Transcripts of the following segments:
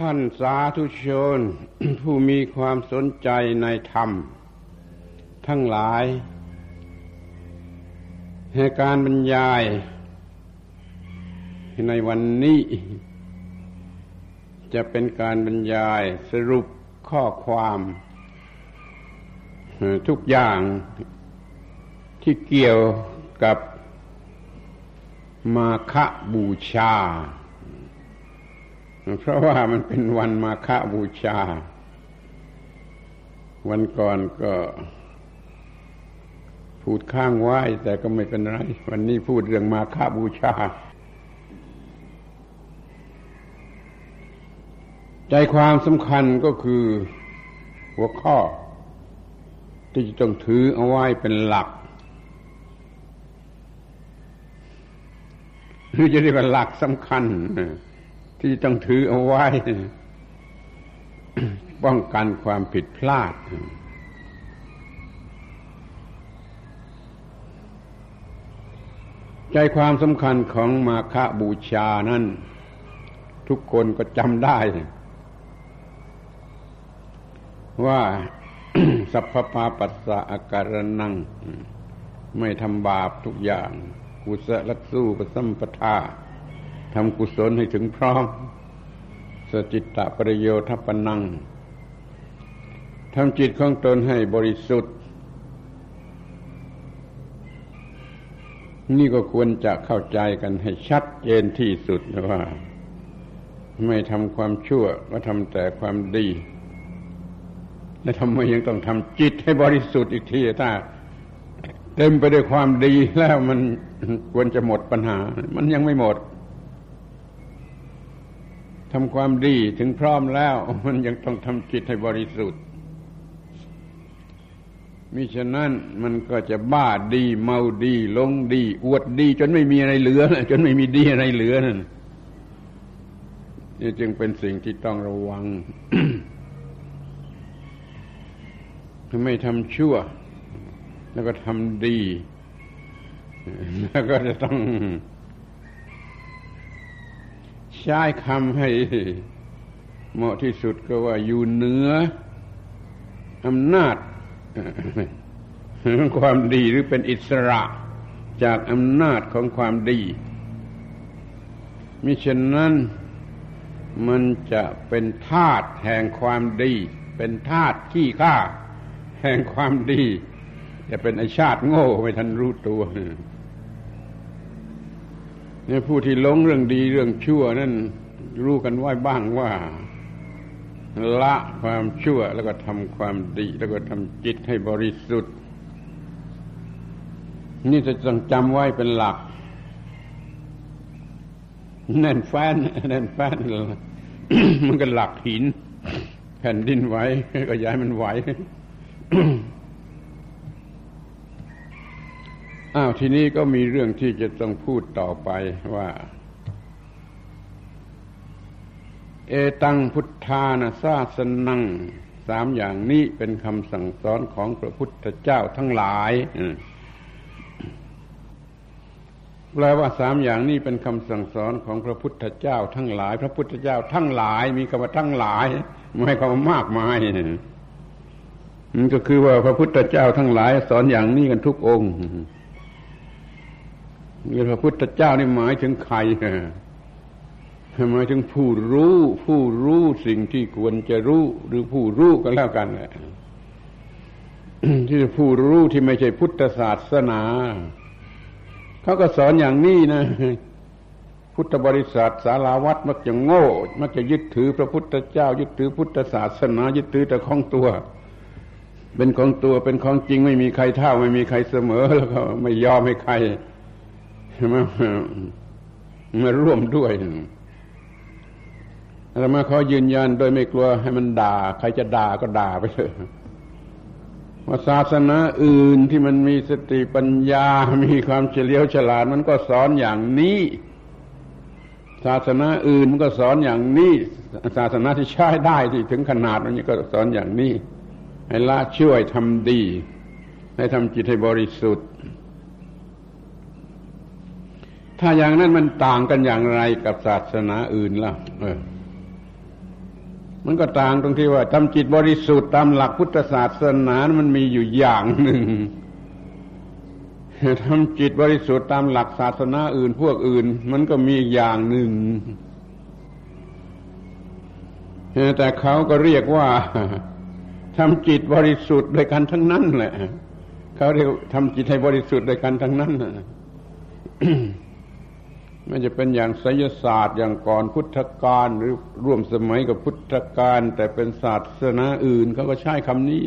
ท่านสาธุชนผู้มีความสนใจในธรรม ทั้งหลายให้การบรรยาย ในวันนี้ จะเป็นการบรรยายสรุปข้อความทุกอย่างที่เกี่ยวกับมาคบูชา เพราะว่ามันเป็นวันมาฆบูชา วันก่อนก็พูดข้างไว้แต่ก็ไม่เป็นไร วันนี้พูดเรื่องมาฆบูชา ใจความสำคัญก็คือหัวข้อ ที่จะต้องถือเอาไว้เป็นหลักหรือจะเรียกว่าหลักสำคัญ ที่ต้องถือเอาไว้ ป้องกันความผิดพลาด ใจความสำคัญของมาคบูชานั้น ทุกคนก็จำได้ ว่าสัพพาปัสสะอาการนัง ไม่ทำบาปทุกอย่างกุศลสู้ประสัมปทา ทำกุศลให้ถึงพร้อม สจิตตะประโยชน์ทัปนังทำจิตของตนให้บริสุทธิ์ นี่ก็ควรจะเข้าใจกันให้ชัดเจนที่สุดว่า ไม่ทำความชั่วก็ทำแต่ความดี และทำไมยังต้องทำจิตให้บริสุทธิ์อีกทีถ้าเต็มไปด้วยความดีแล้วมันควรจะหมดปัญหา มันยังไม่หมด ทำความดีถึงพร้อมแล้ว มันยังต้องทำจิตให้บริสุทธิ์มิฉะนั้นมันก็จะบ้าดีเมาดีลงดี อวดดี จนไม่มีอะไรเหลือจนไม่มีดีอะไรเหลือนั่นนี่จึงเป็นสิ่งที่ต้องระวังไม่ทำชั่ว แล้วก็ทำดี แล้วก็จะต้อง ใช้คำให้เหมาะที่สุดก็ว่าอยู่เหนืออำนาจของความดีหรือเป็นอิสระจากอำนาจของความดี มิฉะนั้นมันจะเป็นธาตุแห่งความดี เป็นธาตุขี้ข้าแห่งความดี จะเป็นไอชาติโง่ไม่ทันรู้ตัว เนี่ยผู้ที่หลงเรื่องดีเรื่องชั่วนั่นรู้กันไว้บ้างว่า ละความชั่วแล้วก็ทำความดี แล้วก็ทำจิตให้บริสุทธิ์ นี่จะต้องจำไว้เป็นหลัก แน่นแฟนแน่นแฟนมันก็หลักหิน แผ่นดินไหวก็ย้ายมันไหว อ้าวทีนี้ก็มีเรื่องที่จะต้องพูดต่อไปว่า เอตังพุทธานาซาสนังสามอย่างนี้เป็นคำสั่งสอนของพระพุทธเจ้าทั้งหลายแปลว่าสามอย่างนี้เป็นคำสั่งสอนของพระพุทธเจ้าทั้งหลาย พระพุทธเจ้าทั้งหลาย มีคำว่าทั้งหลายไม่คำว่ามากมายมันก็คือว่าพระพุทธเจ้าทั้งหลาย สอนอย่างนี้กันทุกองค์ พระพุทธเจ้านี่หมายถึงใครหมายถึงผู้รู้ ผู้รู้สิ่งที่ควรจะรู้ หรือผู้รู้ก็แล้วกันแหละที่ผู้รู้ที่ไม่ใช่พุทธศาสนาเขาก็สอนอย่างนี้นะพุทธบริษัทสาราวัดมักจะโง่ มักจะยึดถือพระพุทธเจ้า ยึดถือพุทธศาสนา ยึดถือแต่ของตัว เป็นของตัวเป็นของจริงไม่มีใครเท่าไม่มีใครเสมอ แล้วก็ไม่ยอมให้ใคร มามาร่วมด้วยเรามาขอยืนยันโดยไม่กลัวให้มันด่า ใครจะด่าก็ด่าไปเถอะว่าศาสนาอื่นที่มันมีสติปัญญา มีความเฉลียวฉลาด มันก็สอนอย่างนี้ ศาสนาอื่นมันก็สอนอย่างนี้ ศาสนาที่ใช้ได้ที่ถึงขนาดนี้ก็สอนอย่างนี้ ให้ละช่วยทำดี ให้ทำจิตให้บริสุทธิ์ ถ้าอย่างนั้นมันต่างกันอย่างไรกับศาสนาอื่นล่ะเออมันก็ต่างตรงที่ว่าทำจิตบริสุทธิ์ตามหลักพุทธศาสนามันมีอยู่อย่างหนึ่งทำจิตบริสุทธิ์ตามหลักศาสนาอื่น พวกอื่น มันก็มีอย่างหนึ่งแต่เขาก็เรียกว่าทำจิตบริสุทธิ์โดยกันทั้งนั้นแหละ เขาเรียกทำจิตให้บริสุทธิ์โดยกันทั้งนั้น ไม่จะเป็นอย่างไสยศาสตร์อย่างก่อนพุทธกาลหรือร่วมสมัยกับพุทธกาลแต่เป็นศาสนาอื่นเขาก็ใช้คำนี้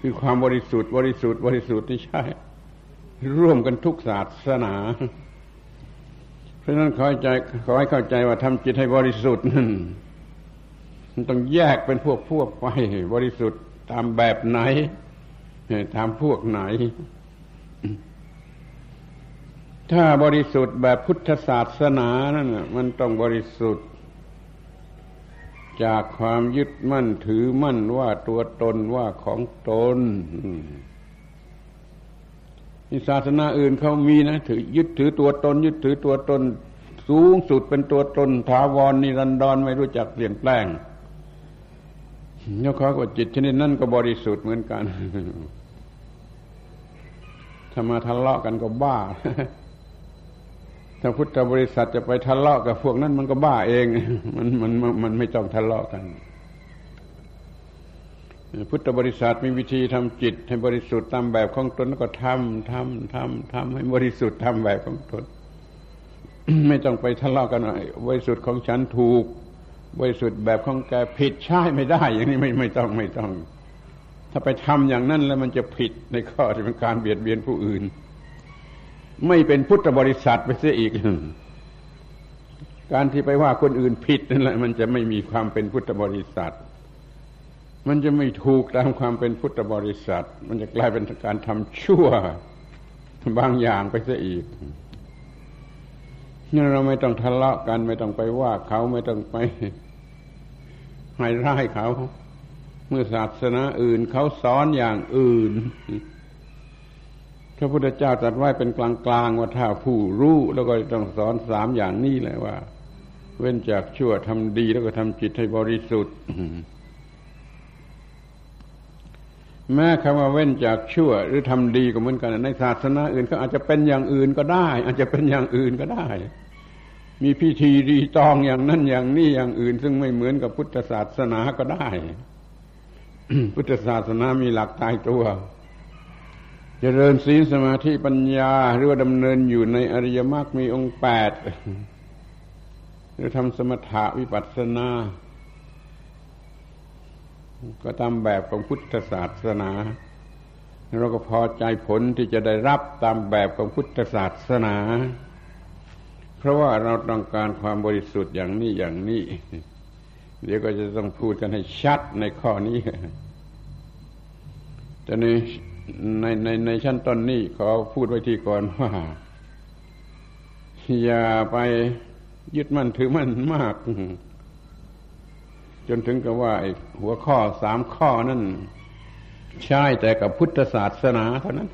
คือความบริสุทธิ์บริสุทธิ์บริสุทธิ์ที่ใช่ร่วมกันทุกศาสนา เพราะนั้นขอให้ใจขอให้เข้าใจว่าทำจิตให้บริสุทธิ์นั่นมันต้องแยกเป็นพวกพวกไปบริสุทธิ์ตามแบบไหนตามพวกไหน ถ้าบริสุทธิ์แบบพุทธศาสนานั่นมันต้องบริสุทธิ์ จากความยึดมั่นถือมั่นว่าตัวตนว่าของตนนี่ศาสนาอื่นเขามีนะถือยึดถือตัวตน ยึดถือตัวตน สูงสุดเป็นตัวตนถาวรนิรันดรไม่รู้จักเปลี่ยนแปลงแล้วเขาก็จิตชนิดนั้นก็บริสุทธิ์เหมือนกันถ้ามาทะเลาะกันก็บ้า ถ้าพุทธบริษัทจะไปทะเลาะกับพวกนั้นมันก็บ้าเอง มันมันมันไม่ต้องทะเลาะกัน พุทธบริษัทมีวิธีทำจิต ให้บริสุทธิ์ตามแบบของตนแล้วก็ทำทำทำทำให้บริสุทธิ์ทำแบบของตนไม่ต้องไปทะเลาะกันบริสุทธิ์ของฉันถูกบริสุทธิ์แบบของแกผิดใช่ไม่ได้ อย่างนี้ไม่ไม่ต้องไม่ต้อง ถ้าไปทำอย่างนั้นแล้วมันจะผิดในข้อที่เป็นการเบียดเบียนผู้อื่น ไม่เป็นพุทธบริษัทไปเสียอีก การที่ไปว่าคนอื่นผิดนั่นแหละ มันจะไม่มีความเป็นพุทธบริษัท มันจะไม่ถูกตามความเป็นพุทธบริษัท มันจะกลายเป็นการทำชั่วบางอย่างไปซะอีกนี่เราไม่ต้องทะเลาะกัน ไม่ต้องไปว่าเขาไม่ต้องไปให้ร้ายเขา เมื่อศาสนาอื่นเขาสอนอย่างอื่น พระพุทธเจ้าตรัสไว้เป็นกลางๆว่าถ้าผู้รู้แล้วก็ต้องสอนสามอย่างนี้เลยว่า เว้นจากชั่วทำดีแล้วก็ทำจิตให้บริสุทธิ์แม้คำว่าเว้นจากชั่ว หรือทำดีก็เหมือนกันในศาสนาอื่นก็อาจจะเป็นอย่างอื่นก็ได้ อาจจะเป็นอย่างอื่นก็ได้ มีพิธีรีตองอย่างนั้นอย่างนี้อย่างอื่น ซึ่งไม่เหมือนกับพุทธศาสนาก็ได้ พุทธศาสนามีหลักตายตัว จเจริญศีลสมาธิปัญญา หรือว่าดำเนินอยู่ในอริยมรรคมีองค์แปดหรือทำสมถะวิปัสสนา ก็ตามแบบของพุทธศาสนาเราก็พอใจผลที่จะได้รับตามแบบของพุทธศาสนา เพราะว่าเราต้องการความบริสุทธิ์อย่างนี้อย่างนี้ เดี๋ยวก็จะต้องพูดกันให้ชัดในข้อนี้แต่ใน ในในในชั้นต้นนี้ขอพูดไว้ที่ก่อนว่า อย่าไปยึดมั่นถือมั่นมาก จนถึงกับว่าหัวข้อสามข้อนั่นใช่แต่กับพุทธศาสนาเท่านั้น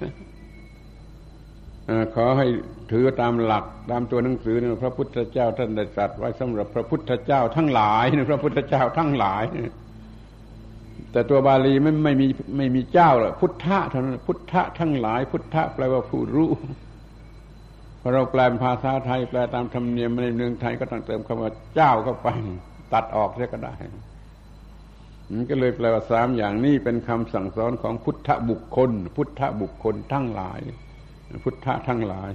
ขอให้ถือตามหลักตามตัวหนังสือนพระพุทธเจ้าท่านได้ตรัสไว้สำหรับพระพุทธเจ้าทั้งหลายพระพุทธเจ้าทั้งหลาย แต่ตัวบาลีไม่ไม่มีไม่มีเจ้าหรอกพุทธะเท่านั้นพุทธะทั้งหลาย พุทธะแปลว่าผู้รู้พอเราแปลภาษาไทยแปลตามธรรมเนียมในเมืองไทยก็ต้องเติมคำว่าเจ้าเข้าไป ตัดออกเสียก็ได้มันก็เลยแปลว่าสามอย่างนี้เป็นคำสั่งสอนของพุทธบุคคล พุทธบุคคลทั้งหลาย พุทธะทั้งหลาย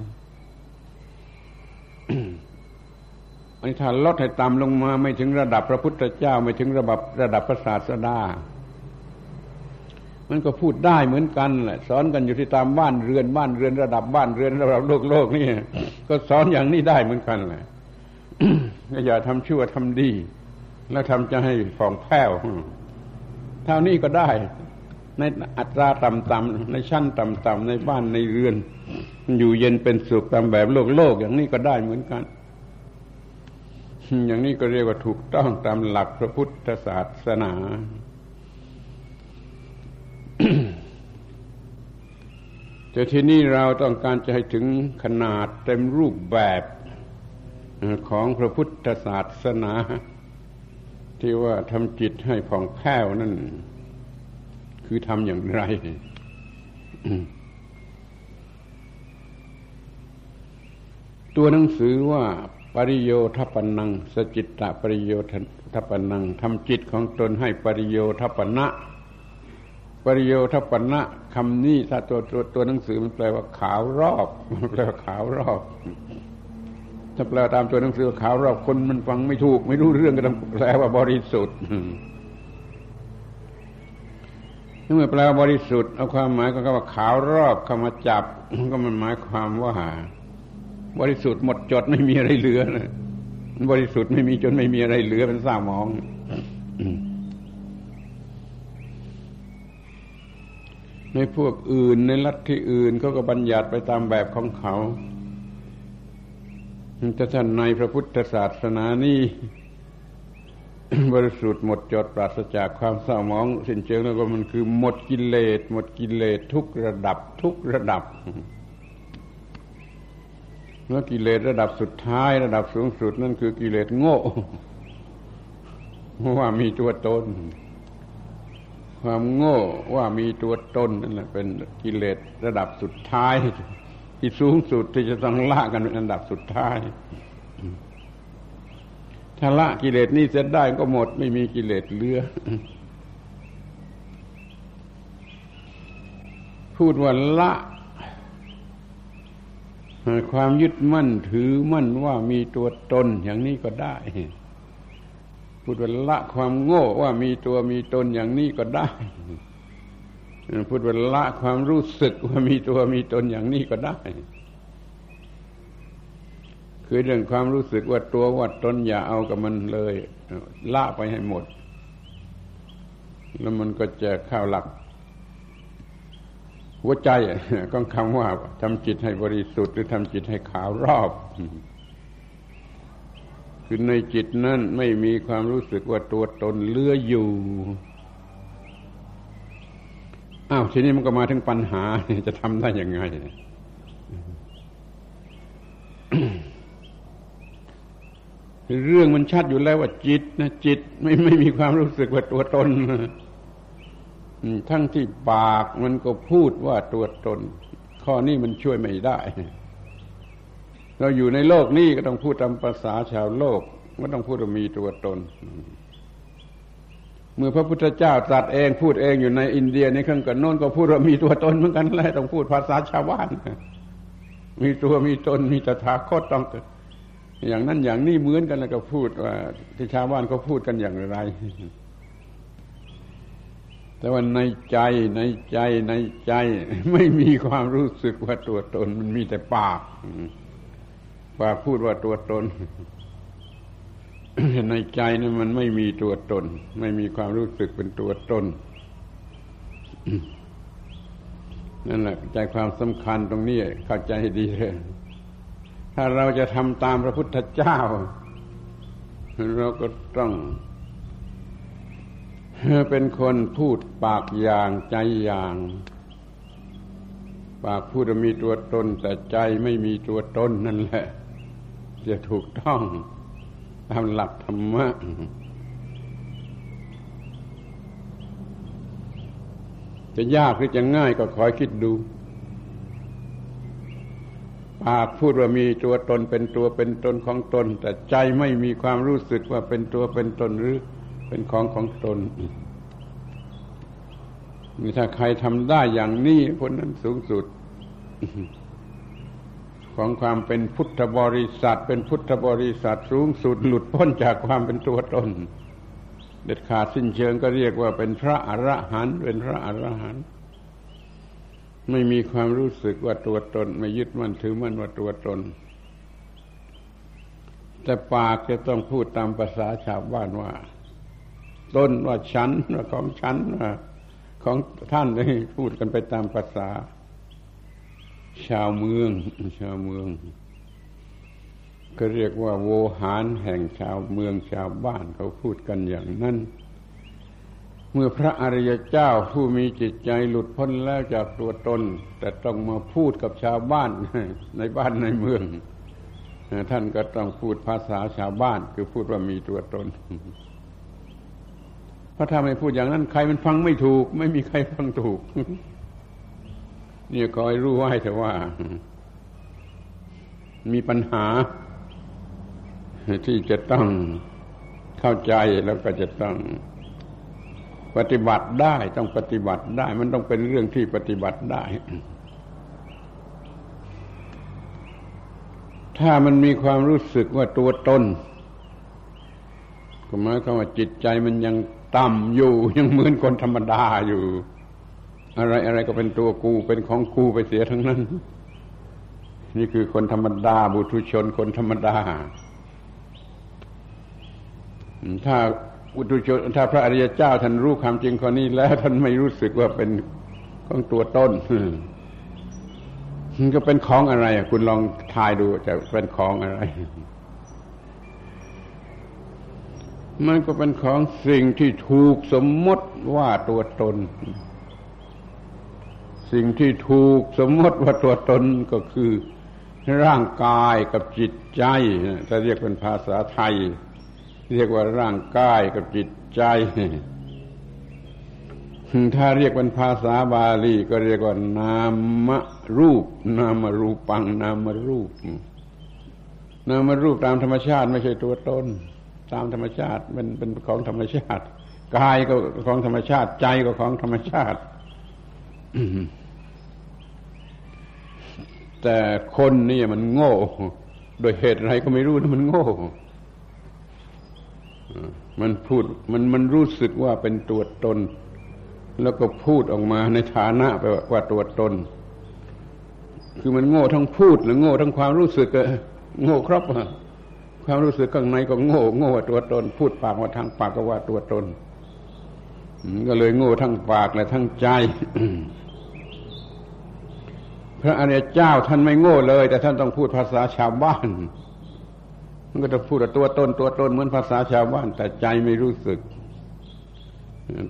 อันนี้ถ้าลดให้ต่ำลงมาไม่ถึงระดับพระพุทธเจ้า ไม่ถึงระดับระดับพระศาสดา มันก็พูดได้เหมือนกันแหละสอนกันอยู่ที่ตามบ้านเรือนบ้านเรือนระดับบ้านเรือนระดับโลกโลกนี่ก็สอนอย่างนี้ได้เหมือนกันแหละอย่าทำชั่วทำดี แล้วทำจะให้ฟองแผ้วเท่านี้ก็ได้ ในอัตราต่ำๆในชั้นต่ำๆในบ้านในเรือน อยู่เย็นเป็นสุขตามแบบโลกโลกอย่างนี้ก็ได้เหมือนกัน อย่างนี้ก็เรียกว่าถูกต้องตามหลักพระพุทธศาสนา แต่ที่นี่เราต้องการจะให้ถึงขนาดเต็มรูปแบบของพระพุทธศาสนา ที่ว่าทำจิตให้ผ่องแผ้วนั่น คือทำอย่างไร ตัวหนังสือว่าปริโยทปนัง สจิตตปริโยทปนังทำจิตของตนให้ปริโยทปนะปริโยทปนะ คำนี้ถ้าตัวตัวตัวหนังสือมันแปลว่าขาวรอบแปลว่าขาวรอบ ถ้าแปลตามตัวหนังสือขาวรอบคนมันฟังไม่ถูก ไม่รู้เรื่องก็ต้องแปลว่าบริสุทธิ์เมื่อแปลว่าบริสุทธิ์เอาความหมายก็ว่าขาวรอบเข้ามาจับก็มันหมายความว่า บริสุทธิ์หมดจดไม่มีอะไรเหลือนะบริสุทธิ์ไม่มีจนไม่มีอะไรเหลือเป็นสร้างมอง ในพวกอื่นในลัทธิอื่นเขาก็บัญญัติไปตามแบบของเขาแต่ท่านในพระพุทธศาสนานี้บริสุทธิ์หมดจดปราศจากความเศร้าหมอง สิ้นเชิงแล้วก็มันคือหมดกิเลสหมดกิเลสทุกระดับทุกระดับแล้วกิเลสระดับสุดท้ายระดับสูงสุดนั่นคือกิเลสโง่ว่ามีตัวตน ความโง่ว่ามีตัวตนนั่นแหละเป็นกิเลสระดับสุดท้าย ที่สูงสุดที่จะต้องละกันเป็นอันดับสุดท้ายถ้าละกิเลสนี้เสร็จได้ก็หมดไม่มีกิเลสเหลือ พูดว่าละ ความยึดมั่นถือมั่นว่ามีตัวตนอย่างนี้ก็ได้ พูดว่าละความโง่ว่ามีตัวมีตนอย่างนี้ก็ได้พูดว่าละความรู้สึกว่ามีตัวมีตนอย่างนี้ก็ได้ คือเรื่องความรู้สึกว่าตัวว่าตนอย่าเอากับมันเลย ละไปให้หมด แล้วมันก็จะเข้าหลัก หัวใจก็คำว่าทำจิตให้บริสุทธิ์หรือทำจิตให้ขาวรอบ คือในจิตนั้นไม่มีความรู้สึกว่าตัวตนเลื้ออยู่อ้าวทีนี้มันก็มาถึงปัญหาจะทำได้ยังไงเรื่องมันชัดอยู่แล้วว่าจิตนะจิตไม่ไม่มีความรู้สึกว่าตัวตนทั้งที่ปากมันก็พูดว่าตัวตน ข้อนี้มันช่วยไม่ได้ เราอยู่ในโลกนี้ก็ต้องพูดตามภาษาชาวโลกก็ต้องพูดว่ามีตัวตน เมื่อพระพุทธเจ้าตรัสเองพูดเองอยู่ในอินเดียในข้างกันโน้นก็พูดว่ามีตัวตนเหมือนกันแหละต้องพูดภาษาชาวบ้าน มีตัวมีตนมีตถาคตต้องอย่างนั้นอย่างนี้เหมือนกันแล้วก็พูดว่าที่ชาวบ้านเขาพูดกันอย่างไร แต่ว่าในใจในใจในใจ ไม่มีความรู้สึกว่าตัวตนมันมีแต่ปาก ปากพูดว่าตัวตน ในใจนั้นมันไม่มีตัวตน ไม่มีความรู้สึกเป็นตัวตนนั่นแหละใจความสำคัญตรงนี้เข้าใจให้ดีเลยถ้าเราจะทำตามพระพุทธเจ้า เราก็ต้องเป็นคนพูดปากอย่างใจอย่าง ปากพูดมีตัวตน แต่ใจไม่มีตัวตนนั่นแหละ จะถูกต้องตามหลักธรรมะจะยากหรือจะง่ายก็คอยคิดดู ปากพูดว่ามีตัวตนเป็นตัวเป็นตนของตน แต่ใจไม่มีความรู้สึกว่าเป็นตัวเป็นตนหรือเป็นของของตนนี่ถ้าใครทำได้อย่างนี้คนนั้นสูงสุด ของความเป็นพุทธบริษัท เป็นพุทธบริษัทสูงสุดหลุดพ้นจากความเป็นตัวตน เด็ดขาดสิ้นเชิงก็เรียกว่าเป็นพระอระหันต์เป็นพระอระหันต์ไม่มีความรู้สึกว่าตัวตน ไม่ยึดมั่นถือมั่นว่าตัวตน แต่ปากจะต้องพูดตามภาษาชาวบ้านว่า ต้นว่าฉันว่าของฉันว่าของท่านนี่พูดกันไปตามภาษา ชาวเมือง ชาวเมือง ก็เรียกว่า โวหารแห่งชาวเมืองชาวบ้านเขาพูดกันอย่างนั้น เมื่อพระอริยเจ้าผู้มีจิตใจหลุดพ้นแล้วจากตัวตน แต่ต้องมาพูดกับชาวบ้านในบ้านในเมือง ท่านก็ต้องพูดภาษาชาวบ้าน คือพูดว่ามีตัวตนเพราะถ้าไม่พูดอย่างนั้น ใครมันฟังไม่ถูก ไม่มีใครฟังถูก นี่คอยรู้ไว้แต่ว่า มีปัญหา ที่จะต้องเข้าใจแล้วก็จะต้องปฏิบัติได้ต้องปฏิบัติได้ มันต้องเป็นเรื่องที่ปฏิบัติได้ ถ้ามันมีความรู้สึกว่าตัวตนก็หมายความว่าจิตใจมันยังต่ำอยู่ ยังเหมือนคนธรรมดาอยู่ อะไรอะไรก็เป็นตัวกูเป็นของกูไปเสียทั้งนั้น นี่คือคนธรรมดาบุตุชนคนธรรมดา ถ้าบุตุชนถ้าพระอริยเจ้าท่านรู้ความจริงข้อนี้แล้วท่านไม่รู้สึกว่าเป็นของตัวต้นมันก็เป็นของอะไรคุณลองทายดูจะเป็นของอะไร มันก็เป็นของสิ่งที่ถูกสมมติว่าตัวตน สิ่งที่ถูกสมมติว่าตัวตนก็คือร่างกายกับจิตใจ ถ้าเรียกเป็นภาษาไทย เรียกว่าร่างกายกับจิตใจ ถ้าเรียกเป็นภาษาบาลีก็เรียกว่านามรูป นามรูปัง นามรูป นามรูปตามธรรมชาติไม่ใช่ตัวตนตามธรรมชาติมันเป็นของธรรมชาติกายก็ของธรรมชาติ ใจก็ของธรรมชาติ แต่คนนี่มันโง่ โดยเหตุอะไรก็ไม่รู้นะมันโง่ มันพูดมันมันรู้สึกว่าเป็นตัวตน แล้วก็พูดออกมาในฐานะไปว่าตัวตน คือมันโง่ทั้งพูดหรือโง่ทั้งความรู้สึกโง่ครบความรู้สึกข้างในก็โง่ โง่ตัวตน พูดปากว่าทางปากก็ว่าตัวตนก็เลยโง่ทั้งปากและทั้งใจ พระอริยเจ้าท่านไม่โง่เลย แต่ท่านต้องพูดภาษาชาวบ้าน มันก็ต้องพูดตัวตนตัวตนเหมือนภาษาชาวบ้าน แต่ใจไม่รู้สึก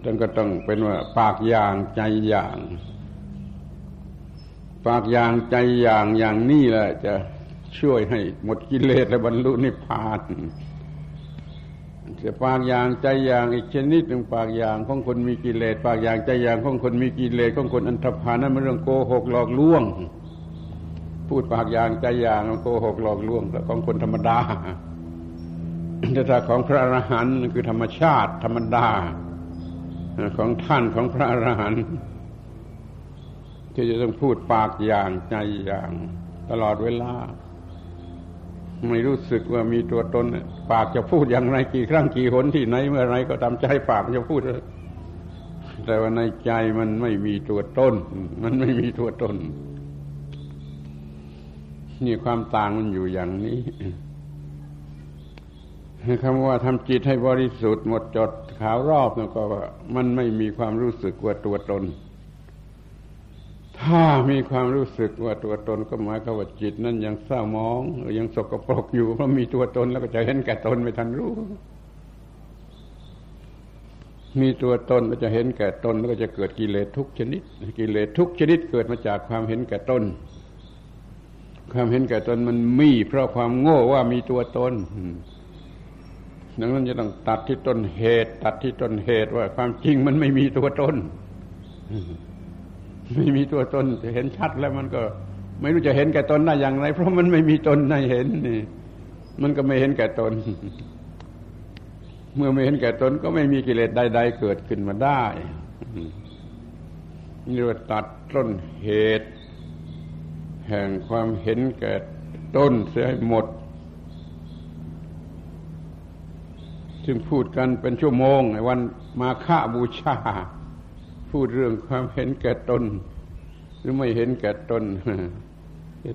ท่านก็ต้องเป็นว่า ปากอย่างใจอย่าง ปากอย่างใจอย่างอย่างนี้แหละ จะช่วยให้หมดกิเลสและบรรลุนิพพาน ปากอย่างใจอย่างอีกชนิดหนึ่งปากอย่างของคนมีกิเลสปากอย่างใจอย่างของคนมีกิเลสของคนอันธพาลนั้นมันเรื่องโกหกหลอกลวง พูดปากอย่างใจอย่างโกหกหลอกลวงแต่ของคนธรรมดาแต่ถ้าของพระอรหันต์คือธรรมชาติธรรมดา ของท่านของพระอรหันต์ที่จะต้องพูดปากอย่างใจอย่าง ตลอดเวลา ไม่รู้สึกว่ามีตัวตน ปากจะพูดอย่างไรกี่ครั้งกี่หนที่ไหนเมื่อไรก็ตามใจปากจะพูด แต่ว่าในใจมันไม่มีตัวตนมันไม่มีตัวตนนี่ความต่างมันอยู่อย่างนี้คำว่าทำจิตให้บริสุทธิ์หมดจดขาวรอบแล้วก็มันไม่มีความรู้สึกว่าตัวตน ถ้ามีความรู้สึกว่าตัวตนก็หมายความว่าจิตนั้นยังเศร้ามองหรือยังสกปรกอยู่เพราะมีตัวตนแล้วก็จะเห็นแก่ตนไม่ทันรู้ มีตัวตนก็จะเห็นแก่ตนแล้วก็จะเกิดกิเลสทุกชนิด กิเลสทุกชนิดเกิดมาจากความเห็นแก่ตนความเห็นแก่ตนมันมีเพราะความโง่ว่ามีตัวตนดังนั้นจะต้องตัดที่ต้นเหตุ ตัดที่ต้นเหตุว่าความจริงมันไม่มีตัวตน ไม่มีตัวตนจะเห็นชัดแล้วมันก็ไม่รู้จะเห็นแก่ตนได้อย่างไร เพราะมันไม่มีตนในเห็นนี่ มันก็ไม่เห็นแก่ตน เมื่อไม่เห็นแก่ตนก็ไม่มีกิเลสใด ๆ เกิดขึ้นมาได้นี่เรียกว่าตัดต้นเหตุ แห่งความเห็นแก่ต้นเสียให้หมด ซึ่งพูดกันเป็นชั่วโมงในวันมาฆบูชา พูดเรื่องความเห็นแก่ตน หรือไม่เห็นแก่ตน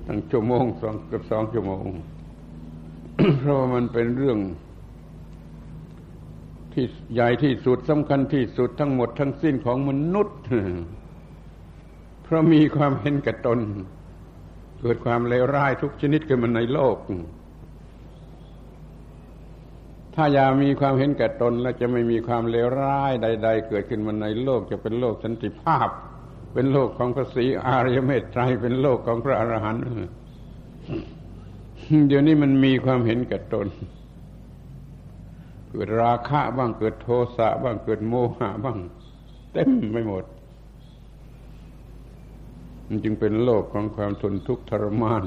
ตั้งชั่วโมงสองกับสองชั่วโมง เพราะว่ามันเป็นเรื่อง ที่ใหญ่ที่สุดสำคัญที่สุดทั้งหมดทั้งสิ้นของมนุษย์ เพราะมีความเห็นแก่ตน เกิดความเลวร้ายทุกชนิดขึ้นมาในโลก ถ้าอย่ามีความเห็นแก่ตนแล้วจะไม่มีความเลวร้ายใด ๆ เกิดขึ้นมาในโลกจะเป็นโลกสันติภาพ เป็นโลกของพระศรีอาริยเมตไตรเป็นโลกของพระอรหันต์เดี๋ยวนี้มันมีความเห็นแก่ตน เกิดราคะบ้างเกิดโทสะบ้างเกิดโมหะบ้าง เต็มไม่หมด มันจึงเป็นโลกของความทนทุกข์ทรมาน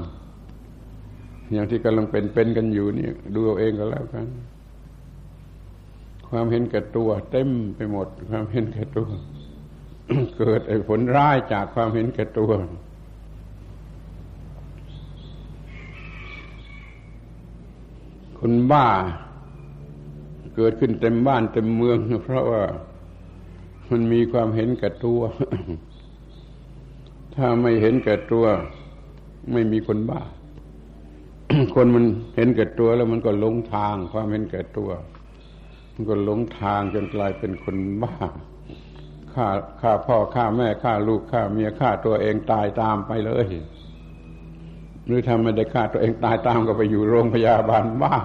อย่างที่กำลังเป็นเป็นกันอยู่นี่ดูเอาเองก็แล้วกัน ความเห็นแก่ตัวเต็มไปหมด ความเห็นแก่ตัว เกิดไอ้ผลร้ายจากความเห็นแก่ตัว คนบ้า เกิดขึ้นเต็มบ้านเต็มเมืองเพราะว่ามันมีความเห็นแก่ตัว ถ้าไม่เห็นแก่ตัว ไม่มีคนบ้า คนมันเห็นแก่ตัวแล้วมันก็หลงทางความเห็นแก่ตัว ก็หลงทางจนกลายเป็นคนบ้าฆ่าฆ่าพ่อฆ่าแม่ฆ่าลูกฆ่าเมียฆ่าตัวเองตายตามไปเลย หรือทำไม่ได้ฆ่าตัวเองตายตามก็ไปอยู่โรงพยาบาลบ้า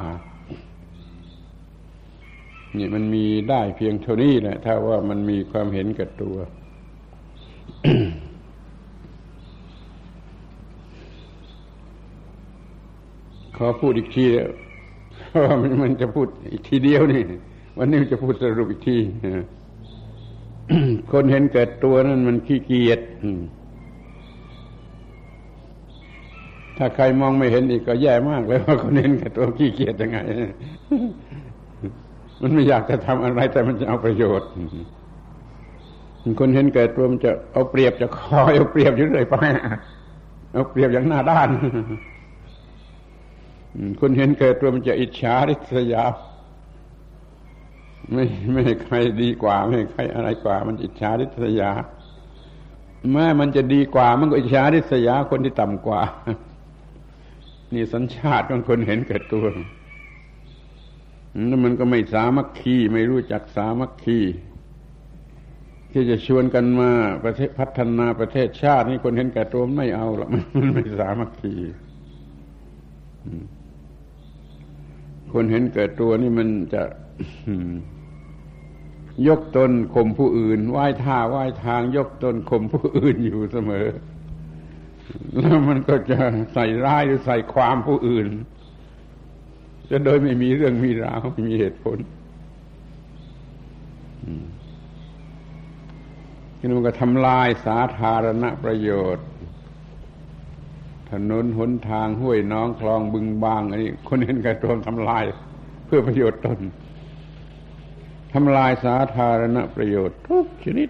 นี่มันมีได้เพียงเท่านี้แหละถ้าว่ามันมีความเห็นกับตัวขอพูดอีกทีเพราะว่ามันจะพูดอีกทีเดียวนี่ วันนี้จะพูดสรุปอีกทีคนเห็นเกิดตัวนั้นมันขี้เกียจถ้าใครมองไม่เห็นอีกก็แย่มากเลยว่าคนเห็นแก่ตัวขี้เกียจยังไง มันไม่อยากจะทำอะไร แต่มันจะเอาประโยชน์คนเห็นแก่ตัวมันจะเอาเปรียบจะคอยเอาเปรียบอยู่เลยไปเอาเปรียบอย่างหน้าด้านคนเห็นแก่ตัวมันจะอิจฉาริษยา ไม่ไม่ใครดีกว่า ไม่ใครอะไรกว่า มันอิจฉาริษยาแม้มันจะดีกว่า มันก็อิจฉาริษยาคนที่ต่ำกว่า นี่สัญชาติของคนเห็นเกิดตัวแล้วมันก็ไม่สามัคคีไม่รู้จักสามัคคีที่จะชวนกันมาประเทศพัฒนาประเทศชาติ นี่คนเห็นแก่ตัวไม่เอาหรอกมันไม่สามัคคีคนเห็นเกิดตัวนี่มันจะ ยกตนข่มผู้อื่นไหว้ท่าไหว้ทาง ยกตนข่มผู้อื่นอยู่เสมอ แล้วมันก็จะใส่ร้ายหรือใส่ความผู้อื่นจะโดยไม่มีเรื่องมีราวไม่มีเหตุผลที่มันก็ทำลายสาธารณประโยชน์ ถนนหนทางห้วยน้องคลองบึงบางอันนี้คนเห็นกระโจมทำลายเพื่อประโยชน์ตน ทำลายสาธารณประโยชน์ทุกชนิด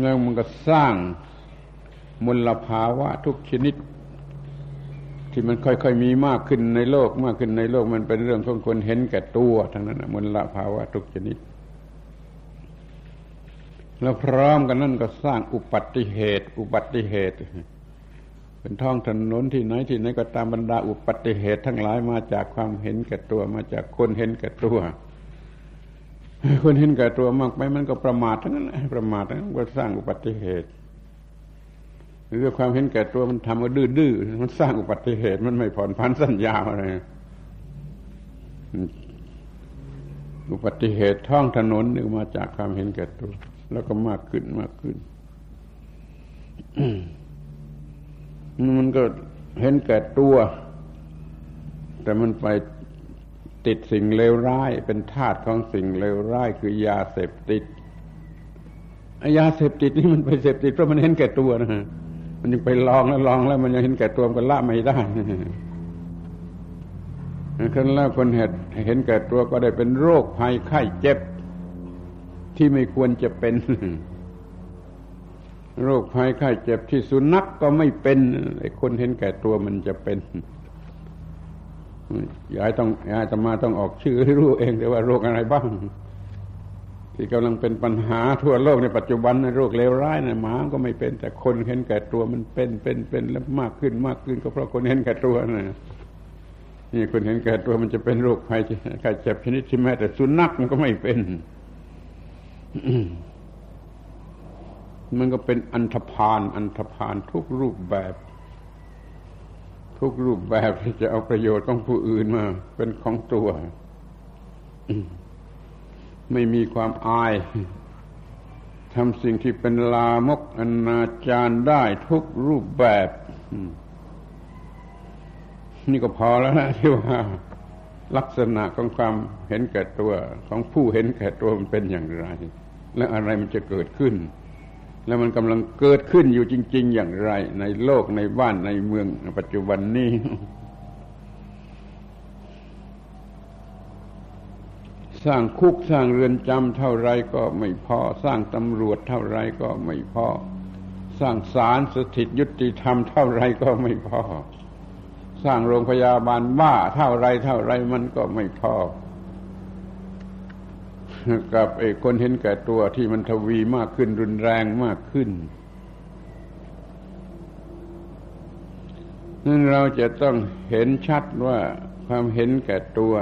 แล้วมันก็สร้างมลภาวะทุกชนิด ที่มันค่อยๆมีมากขึ้นในโลกมากขึ้นในโลกมันเป็นเรื่องของคนเห็นแก่ตัวทั้งนั้นมลภาวะทุกชนิด แล้วพร้อมกันนั่นก็สร้างอุบัติเหตุ อุบัติเหตุ เป็นท้องถนนที่ไหนที่ไหนก็ตามบรรดาอุบัติเหตุทั้งหลายมาจากความเห็นแก่ตัวมาจากคนเห็นแก่ตัว คนเห็นแก่ตัวมากไปมันก็ประมาททั้งนั้นประมาททั้งนั้นก็สร้างอุบัติเหตุหรือความเห็นแก่ตัวมันทำก็ดื้อๆมันสร้างอุบัติเหตุมันไม่ผ่อนพันสัญญาอะไรอุบัติเหตุท้องถนนนึกมาจากความเห็นแก่ตัว แล้วก็มากขึ้นมากขึ้น มันก็เห็นแก่ตัว แต่มันไปติดสิ่งเลวร้าย เป็นธาตุของสิ่งเลวร้าย คือยาเสพติดยาเสพติดนี่มันไปเสพติดเพราะมันเห็นแก่ตัวนะมันยังไปลองแล้วลองแล้วมันยังเห็นแก่ตัวมันละไม่ได้คนแล้วคนเห็นเห็นแก่ตัวก็ได้เป็นโรคภัยไข้เจ็บ ที่ไม่ควรจะเป็น โรคภัยไข้เจ็บที่สุนัขกก็ไม่เป็นไอ้คนเห็นแก่ตัวมันจะเป็นยายต้องยายจะมาต้องออกชื่อให้รู้เองแต่ว่าโรคอะไรบ้าง ที่กำลังเป็นปัญหาทั่วโลกในปัจจุบันในโรคเลวร้ายนะหมาก็ไม่เป็น แต่คนเห็นแก่ตัวมันเป็นเป็นเป็นแล้วมากขึ้นมากขึ้นก็เพราะคนเห็นแก่ตัวนะนี่คนเห็นแก่ตัวมันจะเป็นโรคภัยไข้เจ็บชนิดที่แม้แต่สุนัขมันก็ไม่เป็น มันก็เป็นอันธพาลอันธพาลทุกรูปแบบ ทุกรูปแบบที่จะเอาประโยชน์ของผู้อื่นมา เป็นของตัว ไม่มีความอายทำสิ่งที่เป็นลามกอนาจารได้ทุกรูปแบบ นี่ก็พอแล้วนะที่ว่า ลักษณะของความเห็นแก่ตัว ของผู้เห็นแก่ตัวมันเป็นอย่างไร และอะไรมันจะเกิดขึ้น แล้วมันกำลังเกิดขึ้นอยู่จริง ๆ อย่างไร ในโลกในบ้านในเมืองปัจจุบันนี้สร้างคุกสร้างเรือนจำเท่าไรก็ไม่พอ สร้างตำรวจเท่าไรก็ไม่พอ สร้างศาลสถิตยุติธรรมเท่าไรก็ไม่พอ สร้างโรงพยาบาลบ้าเท่าไรเท่าไรมันก็ไม่พอ กับไอ้คนเห็นแก่ตัวที่มันทวีมากขึ้นรุนแรงมากขึ้นนั่นเราจะต้องเห็นชัดว่าความเห็นแก่ตัว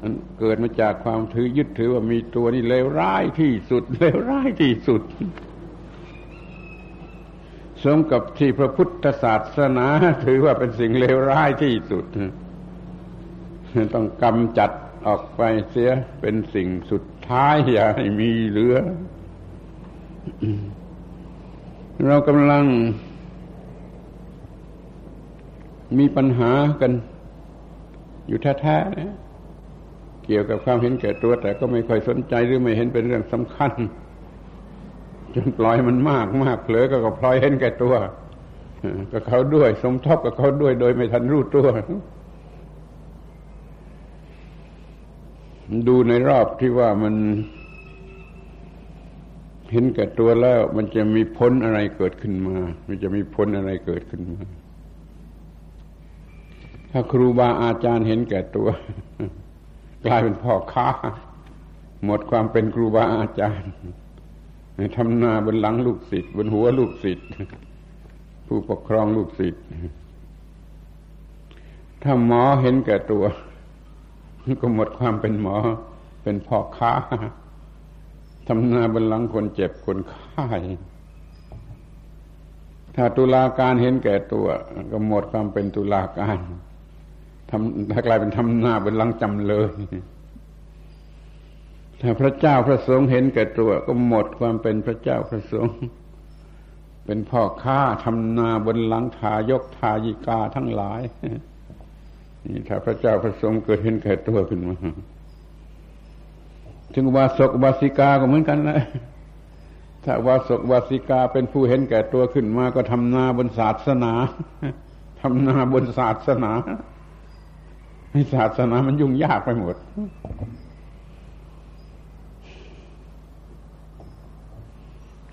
มันเกิดมาจากความถือยึดถือว่ามีตัวนี่เลวร้ายที่สุดเลวร้ายที่สุดสมกับที่พระพุทธศาสนา ถือว่าเป็นสิ่งเลวร้ายที่สุด ต้องกำจัด ออกไปเสียเป็นสิ่งสุดท้ายอย่าให้มีเหลือ เรากำลัง มีปัญหากัน อยู่แท้ๆนะเกี่ยวกับความเห็นแก่ตัว แต่ก็ไม่ค่อยสนใจหรือไม่เห็นเป็นเรื่องสำคัญจนปล่อยมันมากมากเผลอก็ก็พลอยเห็นแก่ตัวกับเขาด้วย สมทบกับเขาด้วยโดยไม่ทันรู้ตัว ดูในรอบที่ว่ามันเห็นแก่ตัวแล้วมันจะมีพ้นอะไรเกิดขึ้นมา มันจะมีพ้นอะไรเกิดขึ้นมา ถ้าครูบาอาจารย์เห็นแก่ตัว กลายเป็นพ่อค้า หมดความเป็นครูบาอาจารย์ทำนาบนหลังลูกศิษย์บนหัวลูกศิษย์ผู้ปกครองลูกศิษย์ถ้าหมอเห็นแก่ตัว ก็หมดความเป็นหมอ เป็นพ่อค้าทำนาบนหลังคนเจ็บคนไข้ถ้าตุลาการเห็นแก่ตัว ก็หมดความเป็นตุลาการทำถ้ากลายเป็นทำนาบนหลังจำเลย ถ้าพระเจ้าพระสงฆ์เห็นแก่ตัว ก็หมดความเป็นพระเจ้าพระสงฆ์เป็นพ่อค้าทำนาบนหลังทายกทายิกาทั้งหลาย ถ้าพระเจ้าพระสงฆ์เกิดเห็นแก่ตัวขึ้นมาถึงวาสกวาสิกาก็เหมือนกันนะถ้าวาสกวาสิกาเป็นผู้เห็นแก่ตัวขึ้นมาก็ทำนาบนศาสนาทำนาบนศาสนาให้ศาสนามันยุ่งยากไปหมด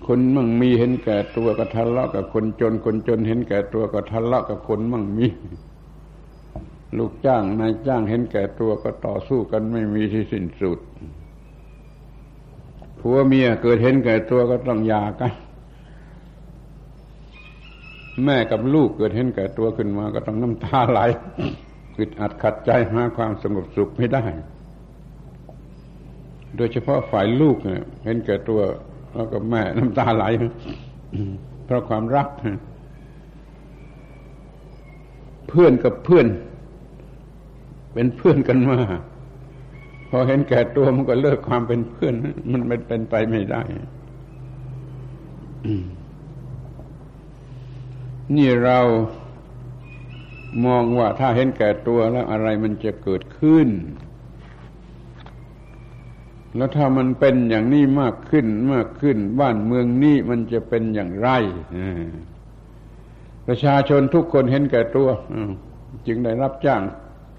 คนมั่งมีเห็นแก่ตัวก็ทะเลาะกับคนจน คนจนเห็นแก่ตัวก็ทะเลาะกับคนมั่งมี ลูกจ้างนายจ้างเห็นแก่ตัวก็ต่อสู้กันไม่มีที่สิ้นสุดผัวเมียเกิดเห็นแก่ตัวก็ต้องหย่ากัน แม่กับลูกเกิดเห็นแก่ตัวขึ้นมาก็ต้องน้ำตาไหลอึดอัดขัดใจหาความสงบสุขไม่ได้ โดยเฉพาะฝ่ายลูกเนี่ยเห็นแก่ตัวแล้วก็แม่น้ำตาไหลเพราะความรัก เพื่อนกับเพื่อน เป็นเพื่อนกันมาพอเห็นแก่ตัวมันก็เลิกความเป็นเพื่อน มันเป็นเป็นไปไม่ได้นี่เรามองว่าถ้าเห็นแก่ตัวแล้วอะไรมันจะเกิดขึ้น แล้วถ้ามันเป็นอย่างนี้มากขึ้นมากขึ้น บ้านเมืองนี้มันจะเป็นอย่างไรประชาชนทุกคนเห็นแก่ตัว จึงได้รับจ้าง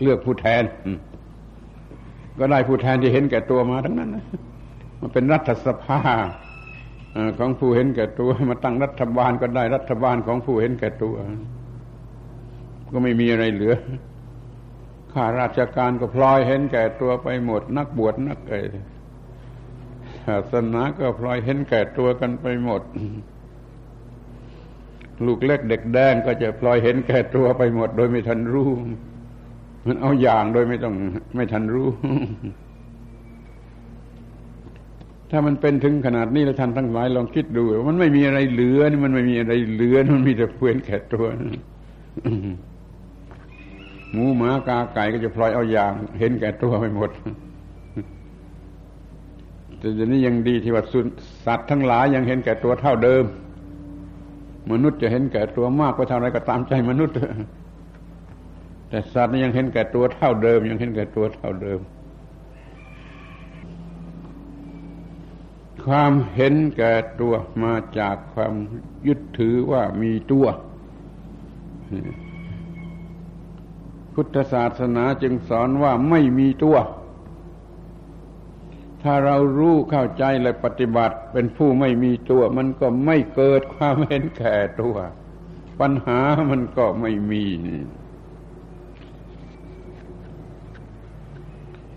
เลือกผู้แทน ก็ได้ผู้แทนที่เห็นแก่ตัวมาทั้งนั้นมาเป็นรัฐสภาของผู้เห็นแก่ตัว มาตั้งรัฐบาลก็ได้รัฐบาลของผู้เห็นแก่ตัว ก็ไม่มีอะไรเหลือข้าราชการก็พลอยเห็นแก่ตัวไปหมด นักบวชนักเอศาสนาก็พลอยเห็นแก่ตัวกันไปหมด ลูกเล็กเด็กแดงก็จะพลอยเห็นแก่ตัวไปหมด โดยไม่ทันรู้ มันเอาอย่างโดยไม่ต้องไม่ทันรู้ ถ้ามันเป็นถึงขนาดนี้แล้วท่านทั้งหลายลองคิดดู มันไม่มีอะไรเหลือนี่มันไม่มีอะไรเหลือมันมีแต่เพื่อนแก่ตัวหมูหมากาไก่ก็จะพลอยเอาอย่าง เห็นแก่ตัวไปหมดแต่เดี๋ยวนี้ยังดีที่ว่าสัตว์ทั้งหลายยังเห็นแก่ตัวเท่าเดิม มนุษย์จะเห็นแก่ตัวมากไปเท่าไรก็ตามใจมนุษย์ แต่สัตว์ยังเห็นแก่ตัวเท่าเดิม ยังเห็นแก่ตัวเท่าเดิม ความเห็นแก่ตัวมาจากความยึดถือว่ามีตัว พุทธศาสนาจึงสอนว่าไม่มีตัว ถ้าเรารู้เข้าใจและปฏิบัติเป็นผู้ไม่มีตัว มันก็ไม่เกิดความเห็นแก่ตัว ปัญหามันก็ไม่มี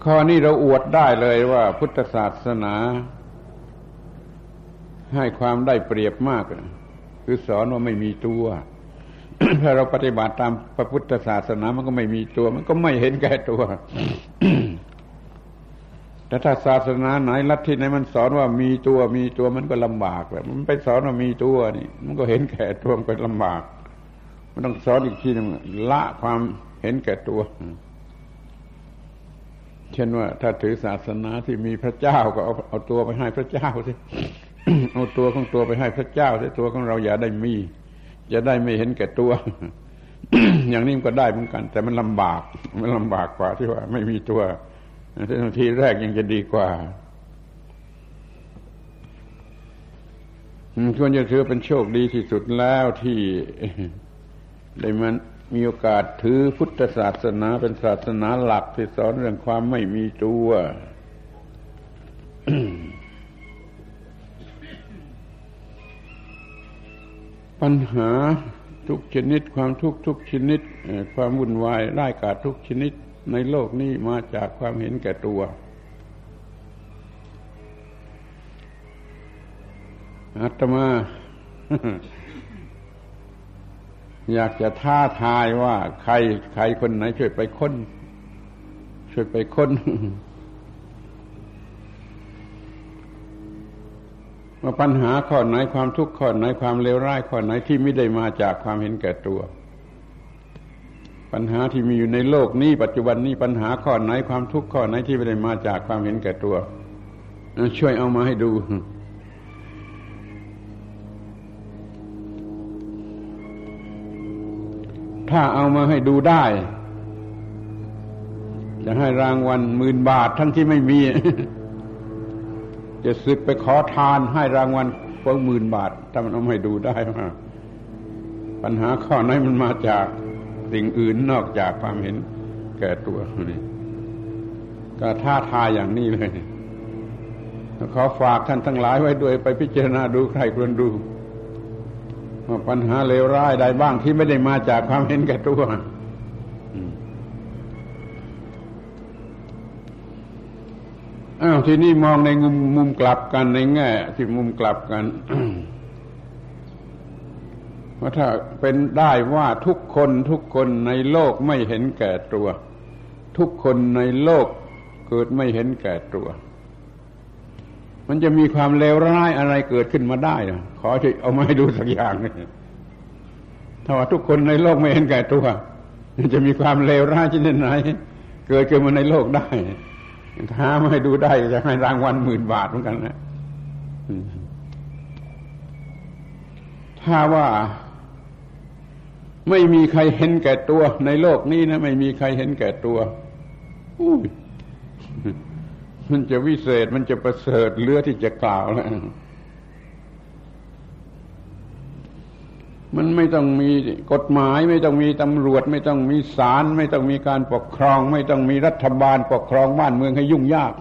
ข้อนี้เราอวดได้เลยว่าพุทธศาสนา ให้ความได้เปรียบมาก คือสอนว่าไม่มีตัวถ้าเราปฏิบัติตามพระพุทธศาสนามันก็ไม่มีตัว มันก็ไม่เห็นแก่ตัว แต่ถ้าศาสนาไหนลัทธิไหนมันสอนว่ามีตัวมีตัวมันก็ลำบากแหละมันไปสอนว่ามีตัวนี่ มันก็เห็นแก่ตัวมันก็ลำบาก มันต้องสอนอีกทีนึงละความเห็นแก่ตัว เช่นว่าถ้าถือศาสนาที่มีพระเจ้าก็เอาเอาตัวไปให้พระเจ้าสิเอาตัวของตัวไปให้พระเจ้าสิตัวของเราอย่าได้มีจะได้ไม่เห็นแก่ตัว อย่างนี้มันก็ได้เหมือนกัน แต่มันลำบาก มันลำบากกว่าที่ว่า ไม่มีตัวทีแรกยังจะดีกว่าควรจะถือเป็นโชคดีที่สุดแล้วที่ได้มัน มีโอกาสถือพุทธศาสนาเป็นศาสนาหลักที่สอนเรื่องความไม่มีตัว ปัญหาทุกชนิด ความทุกข์ทุกชนิด ความวุ่นวายร้ายกาทุกชนิดในโลกนี้มาจากความเห็นแก่ตัว อาตมา อยากจะท้าทายว่า ใครใครคนไหนช่วยไปค้น ช่วยไปค้นว่าปัญหาข้อไหนความทุกข์ข้อไหนความเลวร้ายข้อไหนที่ไม่ได้มาจากความเห็นแก่ตัว ปัญหาที่มีอยู่ในโลกนี้ ปัจจุบันนี้ปัญหาข้อไหนความทุกข์ข้อไหนที่ไม่ได้มาจากความเห็นแก่ตัว ช่วยเอามาให้ดู ถ้าเอามาให้ดูได้ จะให้รางวัลหมื่นบาททั้งที่ไม่มี จะสึกไปขอทานให้รางวัลเพิ่มหมื่นบาท ถ้ามันเอาให้ดูได้ว่าปัญหาข้อไหนมันมาจากสิ่งอื่นนอกจากความเห็นแก่ตัวนี่ก็ท้าทายอย่างนี้เลยขอฝากท่านทั้งหลายไว้ด้วยไปพิจารณาดูใครควรดู ปัญหาเลวร้ายใดบ้างที่ไม่ได้มาจากความเห็นแก่ตัวอ้าวทีนี้มองในมุมมุมกลับกันในแง่ที่มุมกลับกันว่าถ้าเป็นได้ว่าทุกคนทุกคนในโลกไม่เห็นแก่ตัว ทุกคนในโลกเกิดไม่เห็นแก่ตัว มันจะมีความเลวร้ายอะไรเกิดขึ้นมาได้ขอที่เอามาให้ดูสักอย่างนึงถ้าว่าทุกคนในโลกไม่เห็นแก่ตัวจะมีความเลวร้ายชนิดไหน เกิดขึ้นมาในโลกได้ถ้าไม่ให้ดูได้จะให้รางวัลหมื่นบาทเหมือนกันนะถ้าว่าไม่มีใครเห็นแก่ตัวในโลกนี้นะไม่มีใครเห็นแก่ตัวอุ้ย มันจะวิเศษมันจะประเสริฐเลือที่จะกล่าวแล้วมันไม่ต้องมีกฎหมาย ไม่ต้องมีตำรวจ ไม่ต้องมีศาลไม่ต้องมีการปกครอง ไม่ต้องมีรัฐบาลปกครองบ้านเมืองให้ยุ่งยาก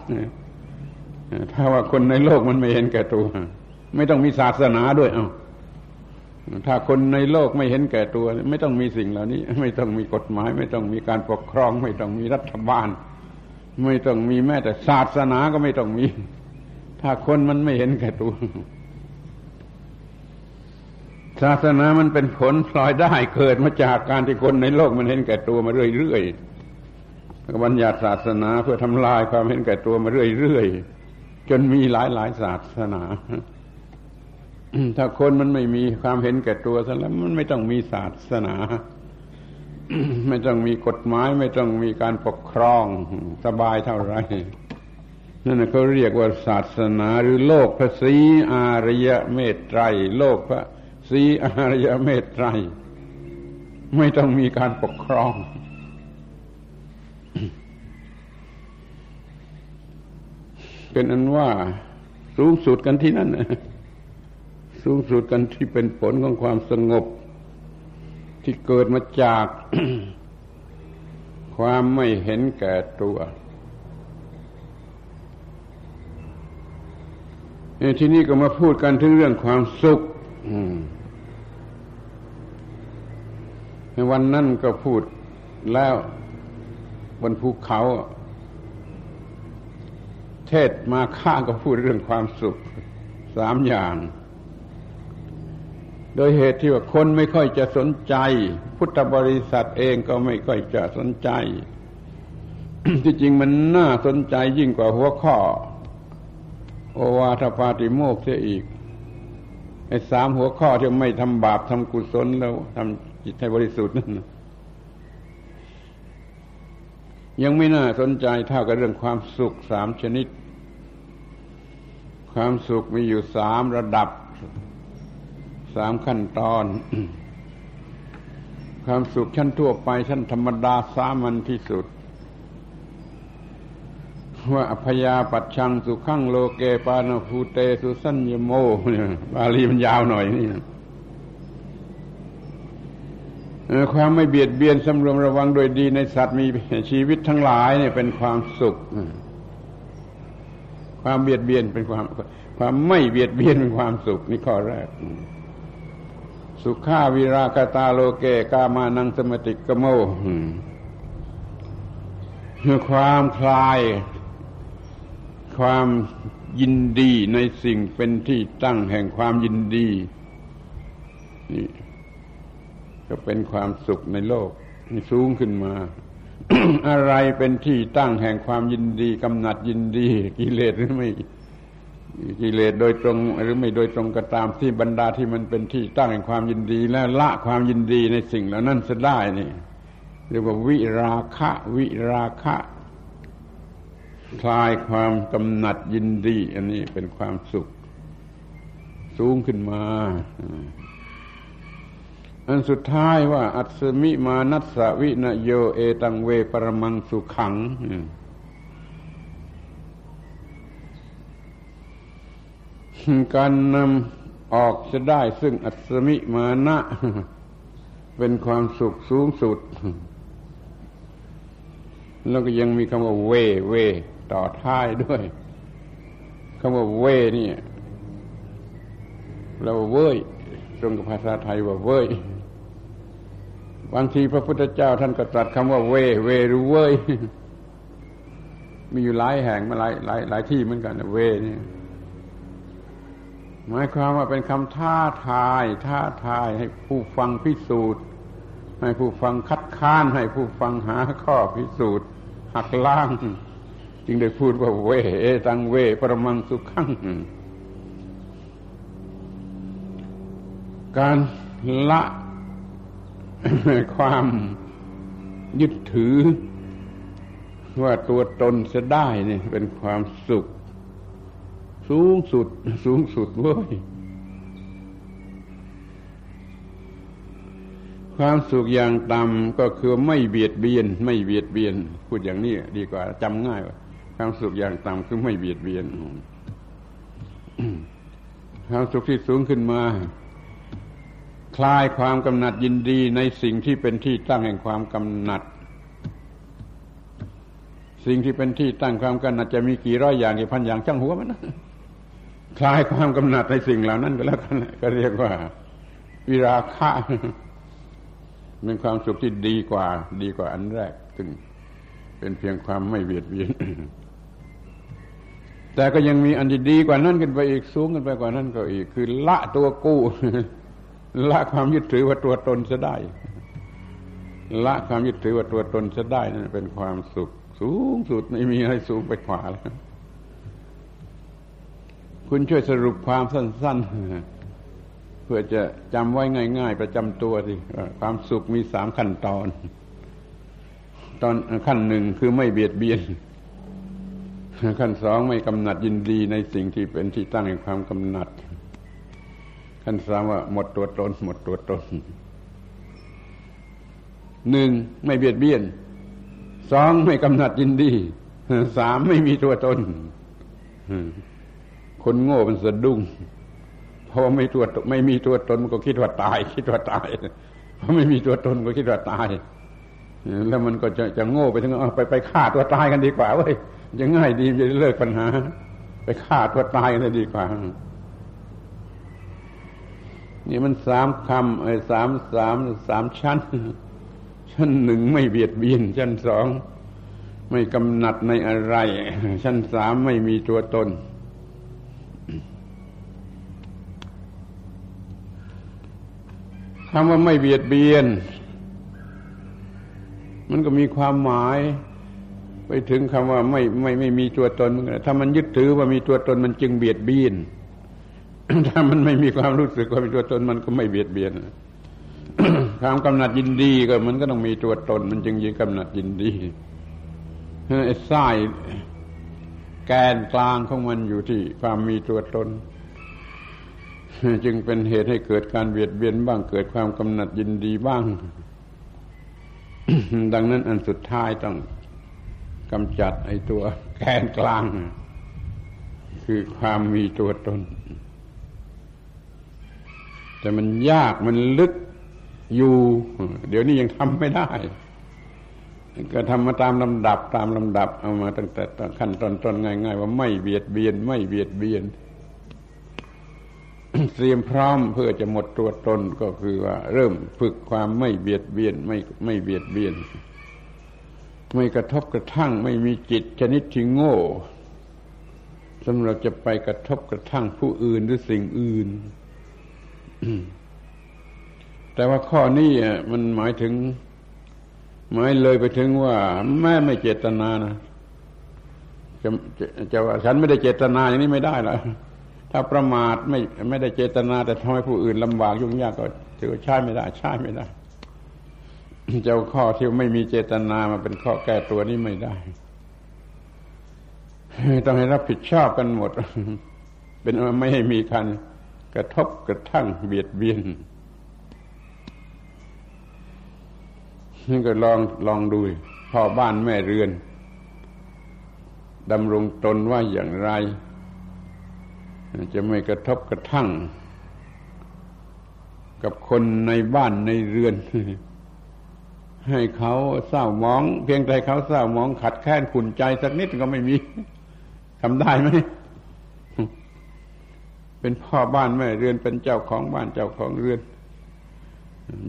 ถ้าว่าคนในโลกมันไม่เห็นแก่ตัว ไม่ต้องมีศาสนาด้วยเอาถ้าคนในโลกไม่เห็นแก่ตัว ไม่ต้องมีสิ่งเหล่านี้ ไม่ต้องมีกฎหมาย ไม่ต้องมีการปกครอง ไม่ต้องมีรัฐบาล ไม่ต้องมีแม้แต่ศาสนาก็ไม่ต้องมี ถ้าคนมันไม่เห็นแก่ตัว ศาสนามันเป็นผลพลอยได้เกิดมาจากการที่คนในโลกมันเห็นแก่ตัวมาเรื่อยๆบัญญัติศาสนาเพื่อทำลายความเห็นแก่ตัวมาเรื่อยๆจนมีหลายๆศาสนาถ้าคนมันไม่มีความเห็นแก่ตัวซะแล้วมันไม่ต้องมีศาสนา ไม่ต้องมีกฎหมาย ไม่ต้องมีการปกครองสบายเท่าไรนั่นเขาเรียกว่าศาสนาหรือโลกพระศรีอารยเมตไตรโลกพระศรีอารยเมตไตรไม่ต้องมีการปกครอง เป็นอันว่าสูงสุดกันที่นั่นสูงสุดกันที่เป็นผลของความสงบ ที่เกิดมาจาก ความไม่เห็นแก่ตัวที่นี้ก็มาพูดกันถึงเรื่องความสุขในวันนั้นก็พูดแล้วบนภูเขา เทศมาข้าก็พูดเรื่องความสุขสามอย่าง โดยเหตุที่ว่าคนไม่ค่อยจะสนใจ พุทธบริษัทเองก็ไม่ค่อยจะสนใจ ที่จริงมันน่าสนใจยิ่งกว่าหัวข้อ โอวาทปาติโมกเสียอีกไอ้สามหัวข้อที่ไม่ทำบาปทำกุศลแล้วทำจิตให้บริสุทธิ์นั่นยังไม่น่าสนใจเท่ากับเรื่องความสุขสามชนิด ความสุขมีอยู่สามระดับ สามขั้นตอน ความสุขชั้นทั่วไปชั้นธรรมดาสามัญที่สุด ว่าอพยาปัจชังสุขังโลเกปานภูเตสุสัญญโมเนี่ยบาลีมันยาวหน่อยนี่ความไม่เบียดเบียนสำรวมระวังโดยดีในสัตว์มีชีวิตทั้งหลายเนี่ยเป็นความสุข ความเบียดเบียนเป็นความ ความไม่เบียดเบียนเป็นความสุขนี่ข้อแรก สุขาวิรากตาโลเกกามานังสมติกโมคือความคลาย ความยินดีในสิ่งเป็นที่ตั้งแห่งความยินดี นี่ ก็เป็นความสุขในโลกนี่สูงขึ้นมา อะไรเป็นที่ตั้งแห่งความยินดีกำหนัดยินดี กิเลสหรือไม่ กิเลสโดยตรงหรือไม่โดยตรงก็ตามที่บรรดาที่มันเป็นที่ตั้งแห่งความยินดีและละความยินดีในสิ่งเหล่านั้นจะได้นี่เรียกว่าวิราคะ วิราคะคลายความกำหนัดยินดี อันนี้เป็นความสุข สูงขึ้นมา อันสุดท้ายว่า อัศมิมานัสสวินโยเอตังเวปรมังสุขัง การนำออกจะได้ซึ่งอัศมิมานะ เป็นความสุขสูงสุด แล้วก็ยังมีคำว่าเว เว ต่อท้ายด้วยคำว่าเว่นี่เราเว้ยตรงกับภาษาไทยว่าเว้ยบางทีพระพุทธเจ้าท่านก็ตรัสคำว่าเว เวหรือเว้ยมีอยู่หลายแห่งมาหลายหลายหลายที่เหมือนกันเวเนี่ย หมายความว่าเป็นคำท้าทาย ท้าทายให้ผู้ฟังพิสูจน์ ให้ผู้ฟังคัดค้าน ให้ผู้ฟังหาข้อพิสูจน์ หักล้าง จึงได้พูดว่าเวเอตังเวปรมังสุขังการละความยึดถือว่าตัวตนจะได้นี่เป็นความสุข สูงสุด สูงสุดเว้ยความสุขอย่างต่ำก็คือไม่เบียดเบียน ไม่เบียดเบียน พูดอย่างนี้ดีกว่าจำง่ายว่าความสุขอย่างต่ำคือไม่เบียดเบียนความสุขที่สูงขึ้นมา คลายความกำหนัดยินดีในสิ่งที่เป็นที่ตั้งแห่งความกำหนัด สิ่งที่เป็นที่ตั้งความกำหนัดจะมีกี่ร้อยอย่างกี่พันอย่างช่างหัวมันนะ คลายความกำหนัดในสิ่งเหล่านั้นก็แล้วกันก็เรียกว่า วิราคะเป็นความสุขที่ดีกว่า ดีกว่าอันแรก ซึ่งเป็นเพียงความไม่เบียดเบียนแต่ก็ยังมีอันที่ดีกว่านั้นขึ้นไปอีกสูงขึ้นไปกว่านั้นก็อีก คือ ละตัวกู้ละความยึดถือว่าตัวตนจะได้ ละความยึดถือว่าตัวตนจะได้นั่นเป็นความสุข สูงสุดไม่มีอะไรสูงไปกว่าแล้ว คุณช่วยสรุปความสั้น ๆ เพื่อจะจำไว้ง่าย ๆ ประจำตัวสิความสุขมีสามขั้นตอน ตอนขั้นหนึ่งคือไม่เบียดเบียน ขั้นสองไม่กำหนัดยินดีในสิ่งที่เป็นที่ตั้งแห่งความกำหนัด ขั้นสามว่าหมดตัวตน หมดตัวตนหนึ่งไม่เบียดเบียนสองไม่กำหนัดยินดีสามไม่มีตัวตน คนโง่เป็นสะดุ้งเพราะไม่ตัวไม่มีตัวตนมันก็คิดว่าตาย คิดว่าตายเพราะไม่มีตัวตนก็คิดว่าตายแล้วมันก็จะจะโง่ไปถึงไปไปฆ่าตัวตายกันดีกว่าเว้ยจะง่ายดีจะเลิกปัญหา ไปฆ่าตัวตายกันดีกว่า นี่มันสามคำไอ้สามสามสามชั้น ชั้นหนึ่งไม่เบียดเบียน ชั้นสองไม่กำหนัดในอะไร ชั้นสามไม่มีตัวตน คำว่าไม่เบียดเบียน มันก็มีความหมาย ไปถึงคำว่าไม่ไม่ไม่มีตัวตนถ้ามันยึดถือว่ามีตัวตนมันจึงเบียดเบียนถ้ามันไม่มีความรู้สึกว่ามีตัวตนมันก็ไม่เบียดเบียนความกำหนัดยินดีก็มันก็ต้องมีตัวตน มันจึงยินกำหนัดยินดีไอ้ไส้แกนกลางของมันอยู่ที่ความมีตัวตน จึงเป็นเหตุให้เกิดการเบียดเบียนบ้างเกิดความกำหนัดยินดีบ้าง ดังนั้นอันสุดท้ายต้องกำจัดไอ้ตัวแกนกลาง คือความมีตัวตน แต่มันยากมันลึกอยู่ เดี๋ยวนี้ยังทำไม่ได้ ก็ทำมาตามลำดับตามลำดับ เอามาตั้งแต่ขั้นตอนต้นง่าย ๆ ว่าไม่เบียดเบียน ไม่เบียดเบียน เตรียมพร้อมเพื่อจะหมดตัวตนก็คือว่า เริ่มฝึกความไม่เบียดเบียนไม่ไม่เบียดเบียน ไม่กระทบกระทั่งไม่มีจิตชนิดที่โง่สำหรับจะไปกระทบกระทั่งผู้อื่นหรือสิ่งอื่น แต่ว่าข้อนี้มันหมายถึง หมายเลยไปถึงว่า แม่ไม่เจตนานะจะจะจะว่าฉันไม่ได้เจตนาอย่างนี้ไม่ได้ละ ถ้าประมาทไม่ไม่ได้เจตนา แต่ทำให้ผู้อื่นลำบากยุ่งยากก็ถือว่าใช่ไม่ได้ ใช่ไม่ได้ เจ้าข้อที่ไม่มีเจตนามาเป็นข้อแก้ตัวนี้ไม่ได้ ต้องให้รับผิดชอบกันหมด เป็นไม่ให้มีคันกระทบกระทั่งเบียดเบียนนี่ก็ลองลองดูพ่อบ้านแม่เรือนดำรงตนว่าอย่างไร จะไม่กระทบกระทั่ง กับคนในบ้านในเรือน ให้เขาเศร้ามอง เพียงแต่เขาเศร้ามองขัดแค้นขุนใจสักนิดก็ไม่มีทำได้ไหมเป็นพ่อบ้านแม่เรือนเป็นเจ้าของบ้านเจ้าของเรือน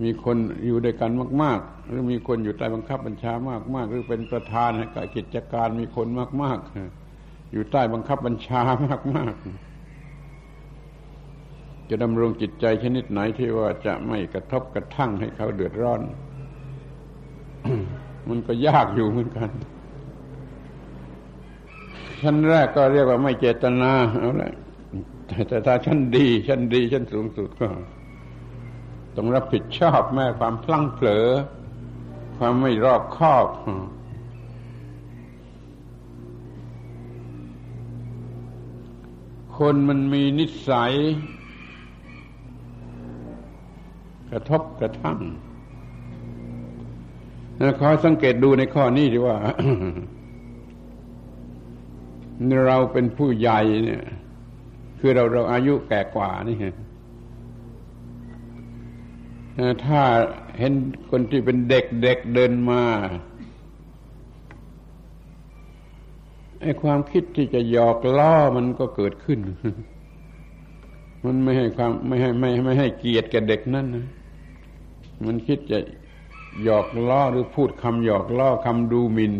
มีคนอยู่ด้วยกันมาก ๆ หรือมีคนอยู่ใต้บังคับบัญชามาก ๆ หรือเป็นประธานให้กับกิจการมีคนมาก ๆ อยู่ใต้บังคับบัญชามาก ๆ จะดำรงจิตใจชนิดไหนที่ว่าจะไม่กระทบกระทั่งให้เขาเดือดร้อน มันก็ยากอยู่เหมือนกันชั้นแรกก็เรียกว่าไม่เจตนาเอาละแต่ถ้าชั้นดีชั้นดีชั้นสูงสุดก็ต้องรับผิดชอบแม่ความพลั้งเผลอ ความไม่รอบคอบ คนมันมีนิสัย กระทบกระทั่งขอสังเกตดูในข้อนี้ดีว่า เราเป็นผู้ใหญ่เนี่ย คือเราเราอายุแก่กว่านี่ถ้าเห็นคนที่เป็นเด็กเด็กเดินมาไอ้ความคิดที่จะหยอกล้อมันก็เกิดขึ้น มันไม่ให้ความไม่ให้ไม่ไม่ให้เกียรติแก่เด็กนั่นนะ มันคิดจะหยอกล้อหรือพูดคำหยอกล้อคำดูหมิน่น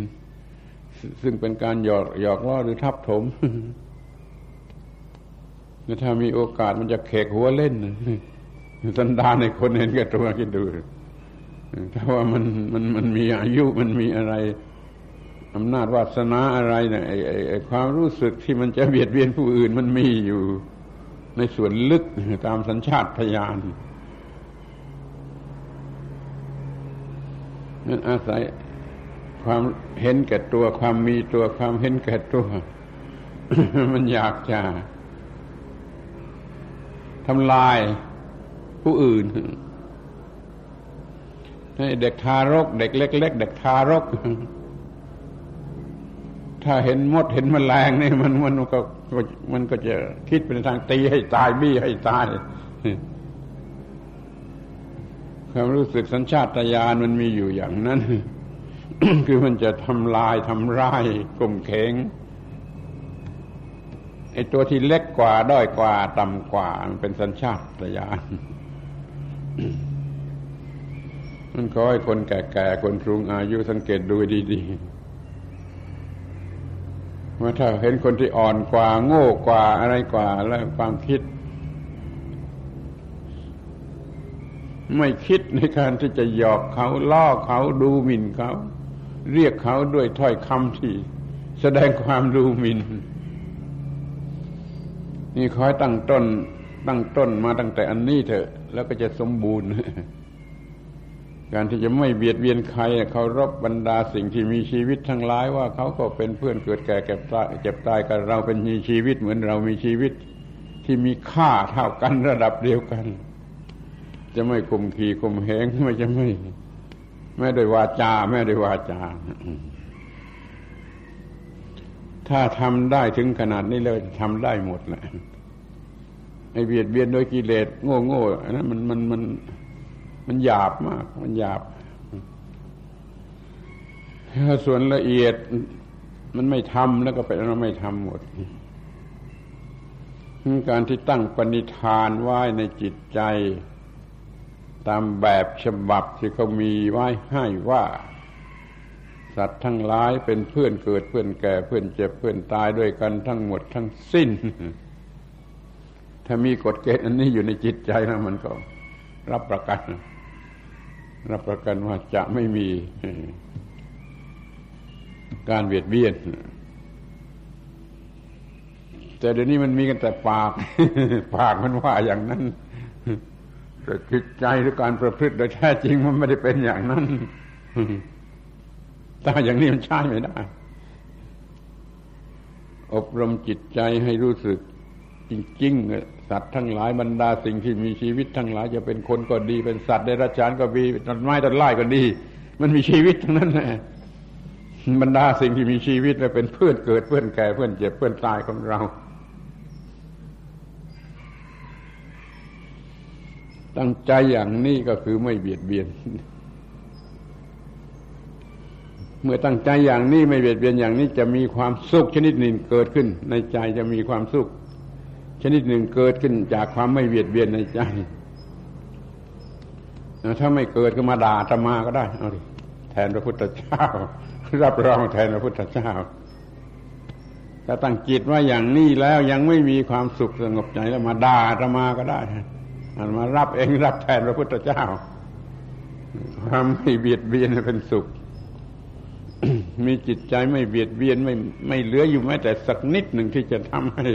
ซึ่งเป็นการหยอกหยอกล้อหรือทับถมถ้ามีโอกาสมันจะเขกหัวเล่นสันดานในคนเห็นแก่ตัวคิดดูถ้าว่ามันมันมันมีอายุมันมีอะไรอำนาจวาสนาอะไรเนี่ยไอไอความรู้สึกที่มันจะเบียดเบียนผู้อื่นมันมีอยู่ ในส่วนลึกตามสัญชาตญาณ นั่นอาศัยความเห็นแก่ตัวความมีตัวความเห็นแก่ตัว มันอยากจะทำลายผู้อื่นให้เด็กทารก เด็กเล็ก ๆ เด็กทารก ถ้าเห็นมดเห็นมแมลงนี่มันมันก็มันก็จะคิดเป็นทางตีให้ตายบี้ให้ตาย ความรู้สึกสัญชาตญาณมันมีอยู่อย่างนั้น คือมันจะทำลายทำร้ายกลมเขงไอ้ตัวที่เล็กกว่าด้อยกว่า ต่ำกว่า มันเป็นสัญชาตญาณมันขอให้คนแก่ๆ คนสูงอายุสังเกตดูดีๆว่าถ้าเห็นคนที่อ่อนกว่า โง่กว่าอะไรกว่า แล้วความคิด ไม่คิดในการที่จะหยอกเขาล่อเขาดูหมิ่นเขา เรียกเขาด้วยถ้อยคำที่ แสดงความดูหมิ่นนี่คอยตั้งต้น ตั้งต้นมาตั้งแต่อันนี้เถอะ แล้วก็จะสมบูรณ์ การที่จะไม่เบียดเบียนใครเคารพบรรดาสิ่งที่มีชีวิตทั้งหลายว่าเขาก็เป็นเพื่อนเกิดแก่เก็บตายเจ็บตายกับเราเป็นมีชีวิตเหมือนเรามีชีวิต ที่มีค่าเท่ากันระดับเดียวกัน จะไม่คุมขีคุมเหงไม่จะไม่ไม่ได้วาจาไม่ได้วาจา ถ้าทำได้ถึงขนาดนี้เลยทำได้หมดแหละไอเบียดเบียนโดยกิเลสโง่โง่อันนั้นมันมันมันมันหยาบมาก มันหยาบถ้าส่วนละเอียดมันไม่ทำแล้วก็เป็นเราไม่ทำหมดการที่ตั้งปณิธานไว้ในจิตใจ ตามแบบฉบับที่เขามีไว้ให้ว่า สัตว์ทั้งหลายเป็นเพื่อนเกิดเพื่อนแก่เพื่อนเจ็บเพื่อนตายด้วยกันทั้งหมดทั้งสิ้น ถ้ามีกฎเกณฑ์อันนี้อยู่ในจิตใจแล้วมันก็รับประกัน รับประกันว่าจะไม่มีการเบียดเบียน แต่เดี๋ยวนี้มันมีกันแต่ปาก ปากมันว่าอย่างนั้น แต่จิตใจหรือการประพฤติโดยแท้จริงมันไม่ได้เป็นอย่างนั้นถ้าอย่างนี้มันใช่ไม่ได้ อบรมจิตใจให้รู้สึกจริงๆสัตว์ทั้งหลายบรรดาสิ่งที่มีชีวิตทั้งหลายจะเป็นคนก็ดี เป็นสัตว์ในราชานก็ดีต้นไม้ต้นไม้ก็ดี มันมีชีวิตทั้งนั้นแหละบรรดาสิ่งที่มีชีวิตและเป็นเพื่อนเกิดเพื่อนแก่เพื่อนเจ็บเพื่อนตายของเรา ตั้งใจอย่างนี้ก็คือไม่เบียดเบียน เมื่อตั้งใจอย่างนี้ไม่เบียดเบียนอย่างนี้จะมีความสุขชนิดหนึ่งเกิดขึ้น ในใจจะมีความสุข ชนิดหนึ่งเกิดขึ้นจากความไม่เบียดเบียนในใจถ้าไม่เกิดก็มาด่าธรรมาก็ได้เอาดิแทนพระพุทธเจ้า รับรองแทนพระพุทธเจ้าถ้าตั้งจิตว่าอย่างนี้แล้วยังไม่มีความสุขสงบใจแล้วมาด่าธรรมาก็ได้ มารับเองรับแทนพระพุทธเจ้าความไม่เบียดเบียนเป็นสุข มีจิตใจไม่เบียดเบียนไม่ไม่เหลืออยู่แม้แต่สักนิดหนึ่งที่จะทำให้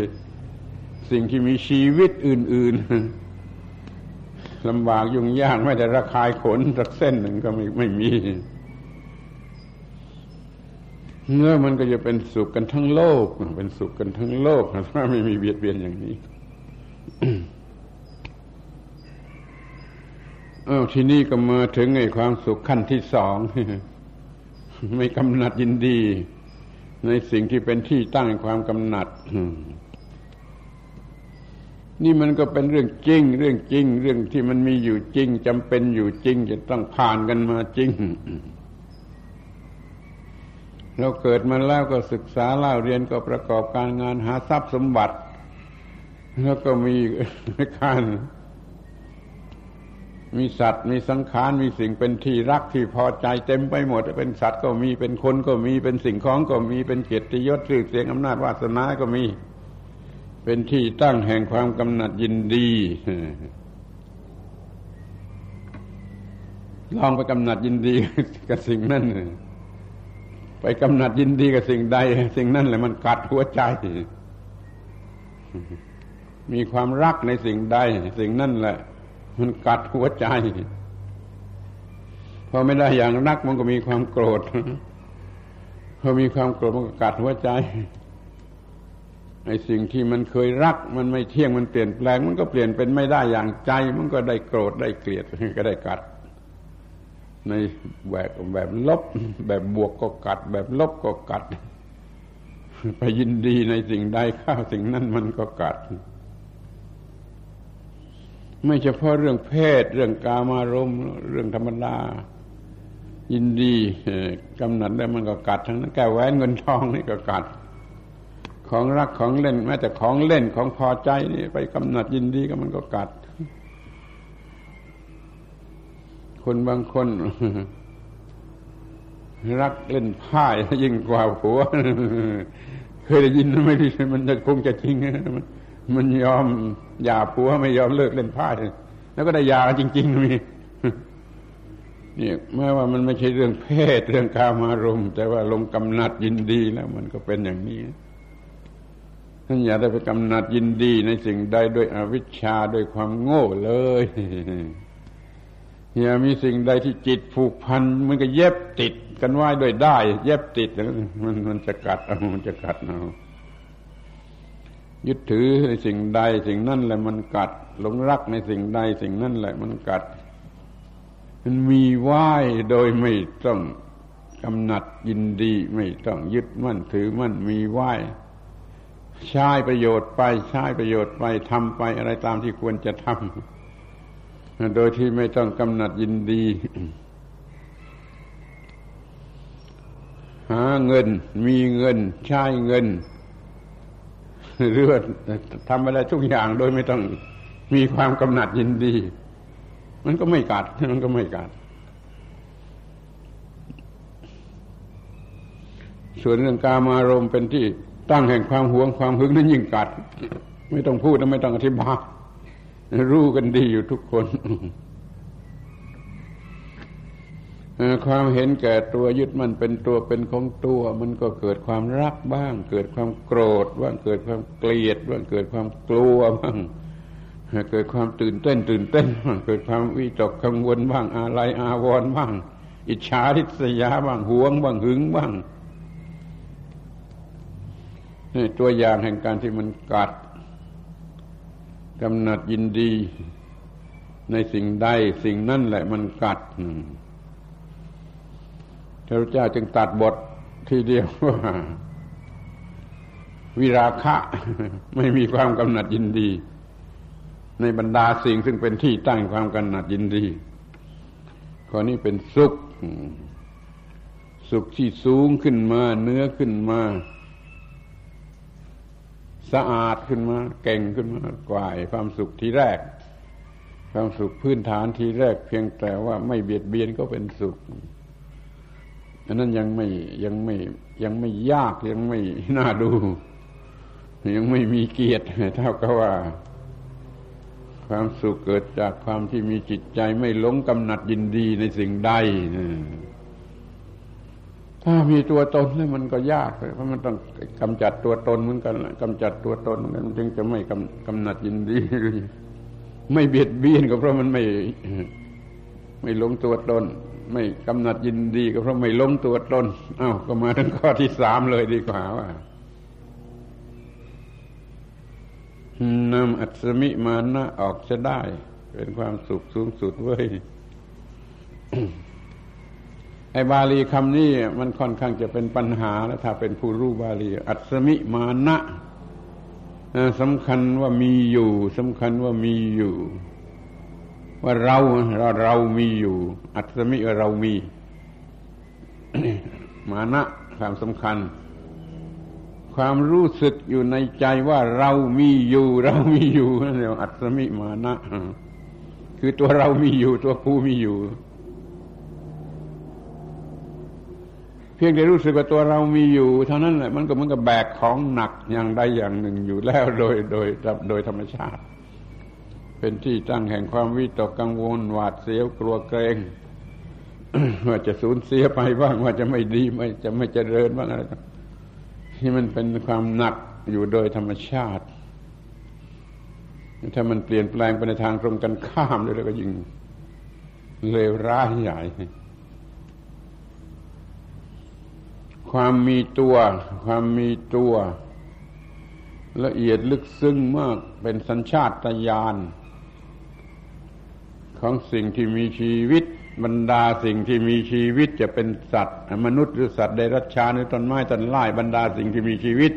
สิ่งที่มีชีวิตอื่น ๆลำบากยุ่งยากไม่แต่ระคายขนสักเส้นหนึ่งก็ไม่ไม่มีเมื่อมันก็จะเป็นสุขกันทั้งโลก เป็นสุขกันทั้งโลกถ้าไม่มีเบียดเบียนอย่างนี้ เออที่นี่ก็มาถึงไอ้ความสุขขั้นที่สอง ไม่กำหนัดยินดี ในสิ่งที่เป็นที่ตั้งความกำหนัดนี่มันก็เป็นเรื่องจริง เรื่องจริง เรื่องที่มันมีอยู่จริงจำเป็นอยู่จริง จะต้องผ่านกันมาจริง เราเกิดมาแล้วก็ศึกษาเล่าเรียนก็ประกอบการงานหาทรัพย์สมบัติ แล้วก็มีการ มีสัตว์ มีสังขาร มีสิ่งเป็นที่รักที่พอใจเต็มไปหมด เป็นสัตว์ก็มี เป็นคนก็มี เป็นสิ่งของก็มี เป็นเกียรติยศชื่อเสียงอำนาจวาสนาก็มี เป็นที่ตั้งแห่งความกำหนัดยินดี ลองไปกำหนัดยินดีกับสิ่งนั้น ไปกำหนัดยินดีกับสิ่งใด สิ่งนั้นแหละมันกัดหัวใจ มีความรักในสิ่งใด สิ่งนั้นแหละ มันกัดหัวใจพอไม่ได้อย่างรักมันก็มีความโกรธพอมีความโกรธมันก็กัดหัวใจไอ้สิ่งที่มันเคยรัก มันไม่เที่ยงมันเปลี่ยนแปลง มันก็เปลี่ยนเป็นไม่ได้อย่างใจ มันก็ได้โกรธได้เกลียดก็ได้กัด ในแบบแบบลบ แบบบวกก็กัด แบบลบก็กัด ไปยินดีในสิ่งใดข้าวสิ่งนั้นมันก็กัด ไม่เฉพาะเรื่องเพศ เรื่องกามารมณ์เรื่องธรรมดา ยินดีกำหนัดแล้วมันก็กัดทั้งนั้นแก้แหวนเงินทองนี่ก็กัด ของรักของเล่นแม้แต่ของเล่นของพอใจนี่ไปกำหนัดยินดีก็มันก็กัด คนบางคน รักเล่นไพ่ยิ่งกว่าผัวเคยได้ยินไม่ดีมันจะคงจะจริงมัน มันยอมหย่าผัวไม่ยอมเลิกเล่นไพ่แล้วก็ได้ยาจริง ๆ มีนี่แม้ว่ามันไม่ใช่เรื่องเพศเรื่องกามารมณ์ แต่ว่าลงกำนัดยินดีแล้ว มันก็เป็นอย่างนี้ท่านอย่าได้ไปกำนัดยินดีในสิ่งใดด้วยอวิชชาด้วยความโง่เลยอย่ามีสิ่งใดที่จิตผูกพันมันก็เย็บติดกันไว้ด้วยได้ เย็บติดมันมันจะกัดเอามันจะกัดเอา ยึดถือในสิ่งใดสิ่งนั่นแหละมันกัดหลงรักในสิ่งใดสิ่งนั่นแหละมันกัด มันมีไหวโดยไม่ต้องกำหนัดยินดีไม่ต้องยึดมั่นถือมั่นมีไหวใช้ประโยชน์ไปใช้ประโยชน์ไปทำไปอะไรตามที่ควรจะทำโดยที่ไม่ต้องกำหนัดยินดีหาเงินมีเงินใช้เงิน เรือทำอะไรทุกอย่างโดยไม่ต้องมีความกำหนัดยินดี มันก็ไม่กัดมันก็ไม่กัด ส่วนเรื่องกามารมณ์เป็นที่ตั้งแห่งความหวงความหึงนั้นยิ่งกัด ไม่ต้องพูดและไม่ต้องอธิบายรู้กันดีอยู่ทุกคน ความเห็นแก่ตัวยึดมันเป็นตัวเป็นของตัว มันก็เกิดความรักบ้าง เกิดความโกรธบ้างเกิดความเกลียดบ้างเกิดความกลัวบ้างเกิดความตื่นเต้น ตื่นเต้นบ้างเกิดความวิตกกังวลบ้างอะไรอาวรณ์บ้าง อิจฉาทิษยาบ้างหวงบ้างหึงบ้างนี่ตัวอย่างแห่งการที่มันกัดกำหนัดยินดี ในสิ่งใดสิ่งนั่นแหละมันกัด พระเจ้าจึงตัดบททีเดียวว่าวิราคะไม่มีความกำหนัดยินดี ในบรรดาสิ่งซึ่งเป็นที่ตั้งความกำหนัดยินดีข้อนี้เป็นสุข สุขที่สูงขึ้นมา เนื้อขึ้นมา สะอาดขึ้นมา เก่งขึ้นมากว่าความสุขที่แรก ความสุขพื้นฐานที่แรก เพียงแต่ว่าไม่เบียดเบียนก็เป็นสุข อันนั้นยังไม่ยังไม่ยังไม่ยากยังไม่น่าดู ยังไม่มีเกียรติเท่ากับว่า ความสุขเกิดจากความที่มีจิตใจไม่หลงกำหนัดยินดีในสิ่งใดถ้ามีตัวตนแล้วมันก็ยากเพราะมันต้องกำจัดตัวตนเหมือนกันกำจัดตัวตนมันจึงจะไม่กำกำหนัดยินดี ไม่เบียดเบียนก็เพราะมันไม่ ไม่หลงตัวตน ไม่กำหนัดยินดีก็เพราะไม่ล้มตัวตนอา้าก็มาถึงข้อที่สามเลยดีกว่าว่านำอัศมิมานะออกจะได้ เป็นความสุขสูงสุดเว้ยไอ้บาลีคำนี้มันค่อนข้างจะเป็นปัญหาแล้วถ้าเป็นผู้รู้บาลี อัศมิมานะสำคัญว่ามีอยู่สำคัญว่ามีอยู่ ว่าเราเราเรามีอยู่ อัตมิเรามี มานะความสำคัญ ความรู้สึกอยู่ในใจว่าเรามีอยู่ เรามีอยู่นั่นเรียกอัตมิมานะคือตัวเรามีอยู่ ตัวผู้มีอยู่ เพียงแต่รู้สึกว่าตัวเรามีอยู่ เท่านั้นแหละมันก็เหมือนกับแบกของหนักอย่างใดอย่างหนึ่งอยู่แล้วโดยโดยโดยธรรมชาติ เป็นที่ตั้งแห่งความวิตกกังวลหวาดเสียวกลัวเกรงว่าจะสูญเสียไปบ้างว่าจะไม่ดีไม่จะไม่เจริญบ้างอะไรที่มันเป็นความหนักอยู่โดยธรรมชาติ ถ้ามันเปลี่ยนแปลงไปในทางตรงกันข้ามเลยแล้วก็ยิ่งเลวร้ายใหญ่ ความมีตัว ความมีตัว ละเอียดลึกซึ้งมากเป็นสัญชาตญาณ ของสิ่งที่มีชีวิต บรรดาสิ่งที่มีชีวิตจะเป็นสัตว์ มนุษย์หรือสัตว์เดรัจฉานหรือต้นไม้ต้นไม้บรรดาสิ่งที่มีชีวิต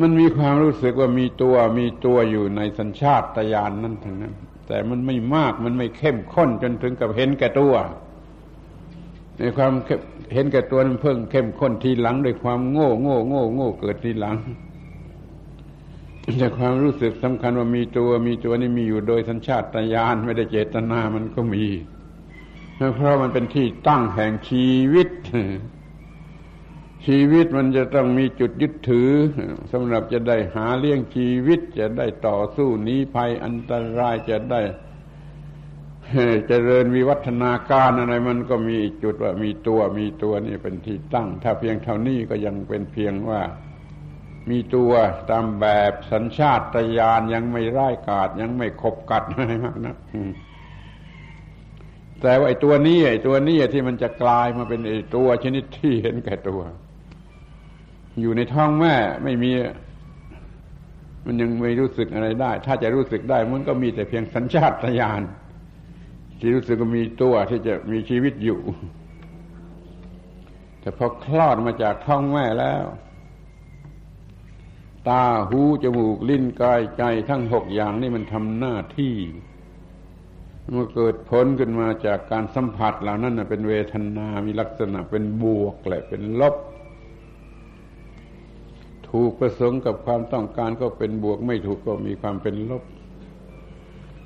มันมีความรู้สึกว่ามีตัวมีตัวอยู่ในสัญชาตญาณนนั้นทั้งนั้น แต่มันไม่มากมันไม่เข้มข้นจนถึงกับเห็นแก่ตัว ในความเห็นแก่ตัวมันเพิ่งเข้มข้นทีหลังด้วยความโง่โง่โง่โง่เกิดทีหลัง แต่ความรู้สึกสำคัญว่ามีตัวมีตัวนี่มีอยู่โดยสัญชาตญาณไม่ได้เจตนามันก็มี เพราะมันเป็นที่ตั้งแห่งชีวิต ชีวิตมันจะต้องมีจุดยึดถือสำหรับจะได้หาเลี้ยงชีวิต จะได้ต่อสู้หนีภัยอันตรายจะได้เจริญวิวัฒนาการอะไรมันก็มีจุดว่ามีตัวมีตัวนี่เป็นที่ตั้ง ถ้าเพียงเท่านี้ก็ยังเป็นเพียงว่า มีตัวตามแบบสัญชาตญาณยังไม่ร้ายกาดยังไม่ขบกัดอะไรมากนะแต่ว่าไอ้ตัวนี้ไอ้ตัวนี้ที่มันจะกลายมาเป็นไอ้ตัวชนิดที่เห็นแก่ตัว อยู่ในท้องแม่ไม่มี มันยังไม่รู้สึกอะไรได้ ถ้าจะรู้สึกได้มันก็มีแต่เพียงสัญชาตญาณที่รู้สึกว่ามีตัวที่จะมีชีวิตอยู่ แต่พอคลอดมาจากท้องแม่แล้ว ตาหูจมูกลิ้นกายใจทั้งหกอย่างนี่มันทำหน้าที่เมื่อเกิดผลขึ้นมาจากการสัมผัสเหล่านั้นเป็นเวทนา มีลักษณะเป็นบวกแหละเป็นลบ ถูกประสงค์กับความต้องการก็เป็นบวก ไม่ถูกก็มีความเป็นลบ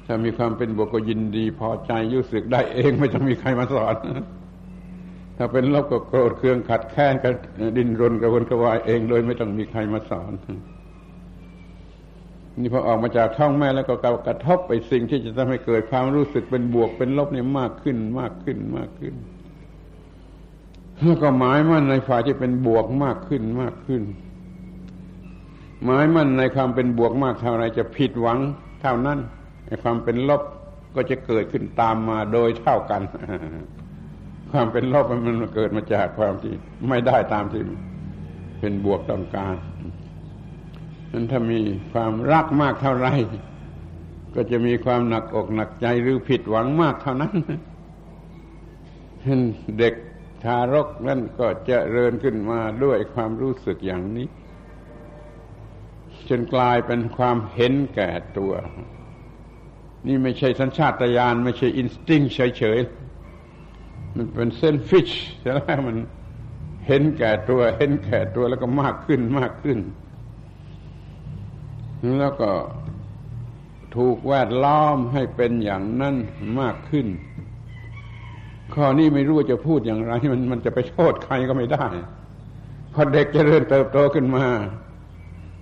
ถ้ามีความเป็นบวกก็ยินดีพอใจรู้สึกได้เองไม่ต้องมีใครมาสอน ถ้าเป็นลบก็โกรธเคืองขัดแค้นกันดินรนกระวนกระวายเองโดยไม่ต้องมีใครมาสอนนี่พอออกมาจากท้องแม่แล้วก็กระทบไปสิ่งที่จะทำให้เกิดความรู้สึกเป็นบวกเป็นลบเนี่ยมากขึ้นมากขึ้นมากขึ้นแล้วก็หมายมั่นในฝ่ายที่เป็นบวกมากขึ้นมากขึ้น หมายมั่นในความเป็นบวกมากเท่าไรจะผิดหวังเท่านั้นในความเป็นลบก็จะเกิดขึ้นตามมาโดยเท่ากัน ความเป็นลบมันเกิดมาจากความที่ไม่ได้ตามที่เป็นบวกต้องการนั้นถ้ามีความรักมากเท่าไรก็จะมีความหนักอกหนักใจหรือผิดหวังมากเท่านั้นเด็กทารกนั่นก็จะเริญขึ้นมาด้วยความรู้สึกอย่างนี้ จนกลายเป็นความเห็นแก่ตัว นี่ไม่ใช่สัญชาตญาณไม่ใช่อินสติ้งเฉยๆ มันเป็นเส้นฟิชใช่ไหมมันเห็นแก่ตัวเห็นแก่ตัวแล้วก็มากขึ้นมากขึ้น แล้วก็ถูกแวดล้อมให้เป็นอย่างนั้นมากขึ้น ข้อนี้ไม่รู้จะพูดอย่างไร มันมันจะไปโทษใครก็ไม่ได้พอเด็กจเจริญเติบโตขึ้นมา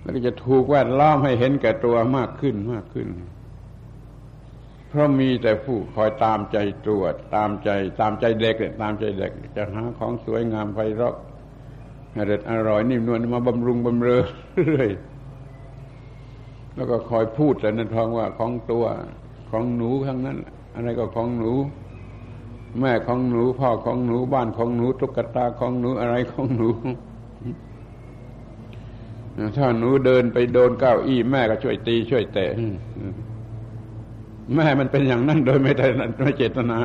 แล้วก็จะถูกแวดล้อมให้เห็นแก่ตัวมากขึ้นมากขึ้น เพราะมีแต่ผู้คอยตามใจตรวจ ตามใจตามใจเด็กเนี่ยตามใจเด็กจะหาของสวยงามไพเราะอร่อยอร่อยนิ่มนวลมาบำรุงบำเรอเรื่อยแล้วก็คอยพูดแต่นั้นทองว่าของตัวของหนูทั้งนั้น อะไรก็ของหนู แม่ของหนู พ่อของหนูบ้านของหนูตุ๊กตาของหนูอะไรของหนูถ้าหนูเดินไปโดนเก้าอี้แม่ก็ช่วยตีช่วยเตะ แม่มันเป็นอย่างนั้นโดยไม่ได้ไม่เจตนา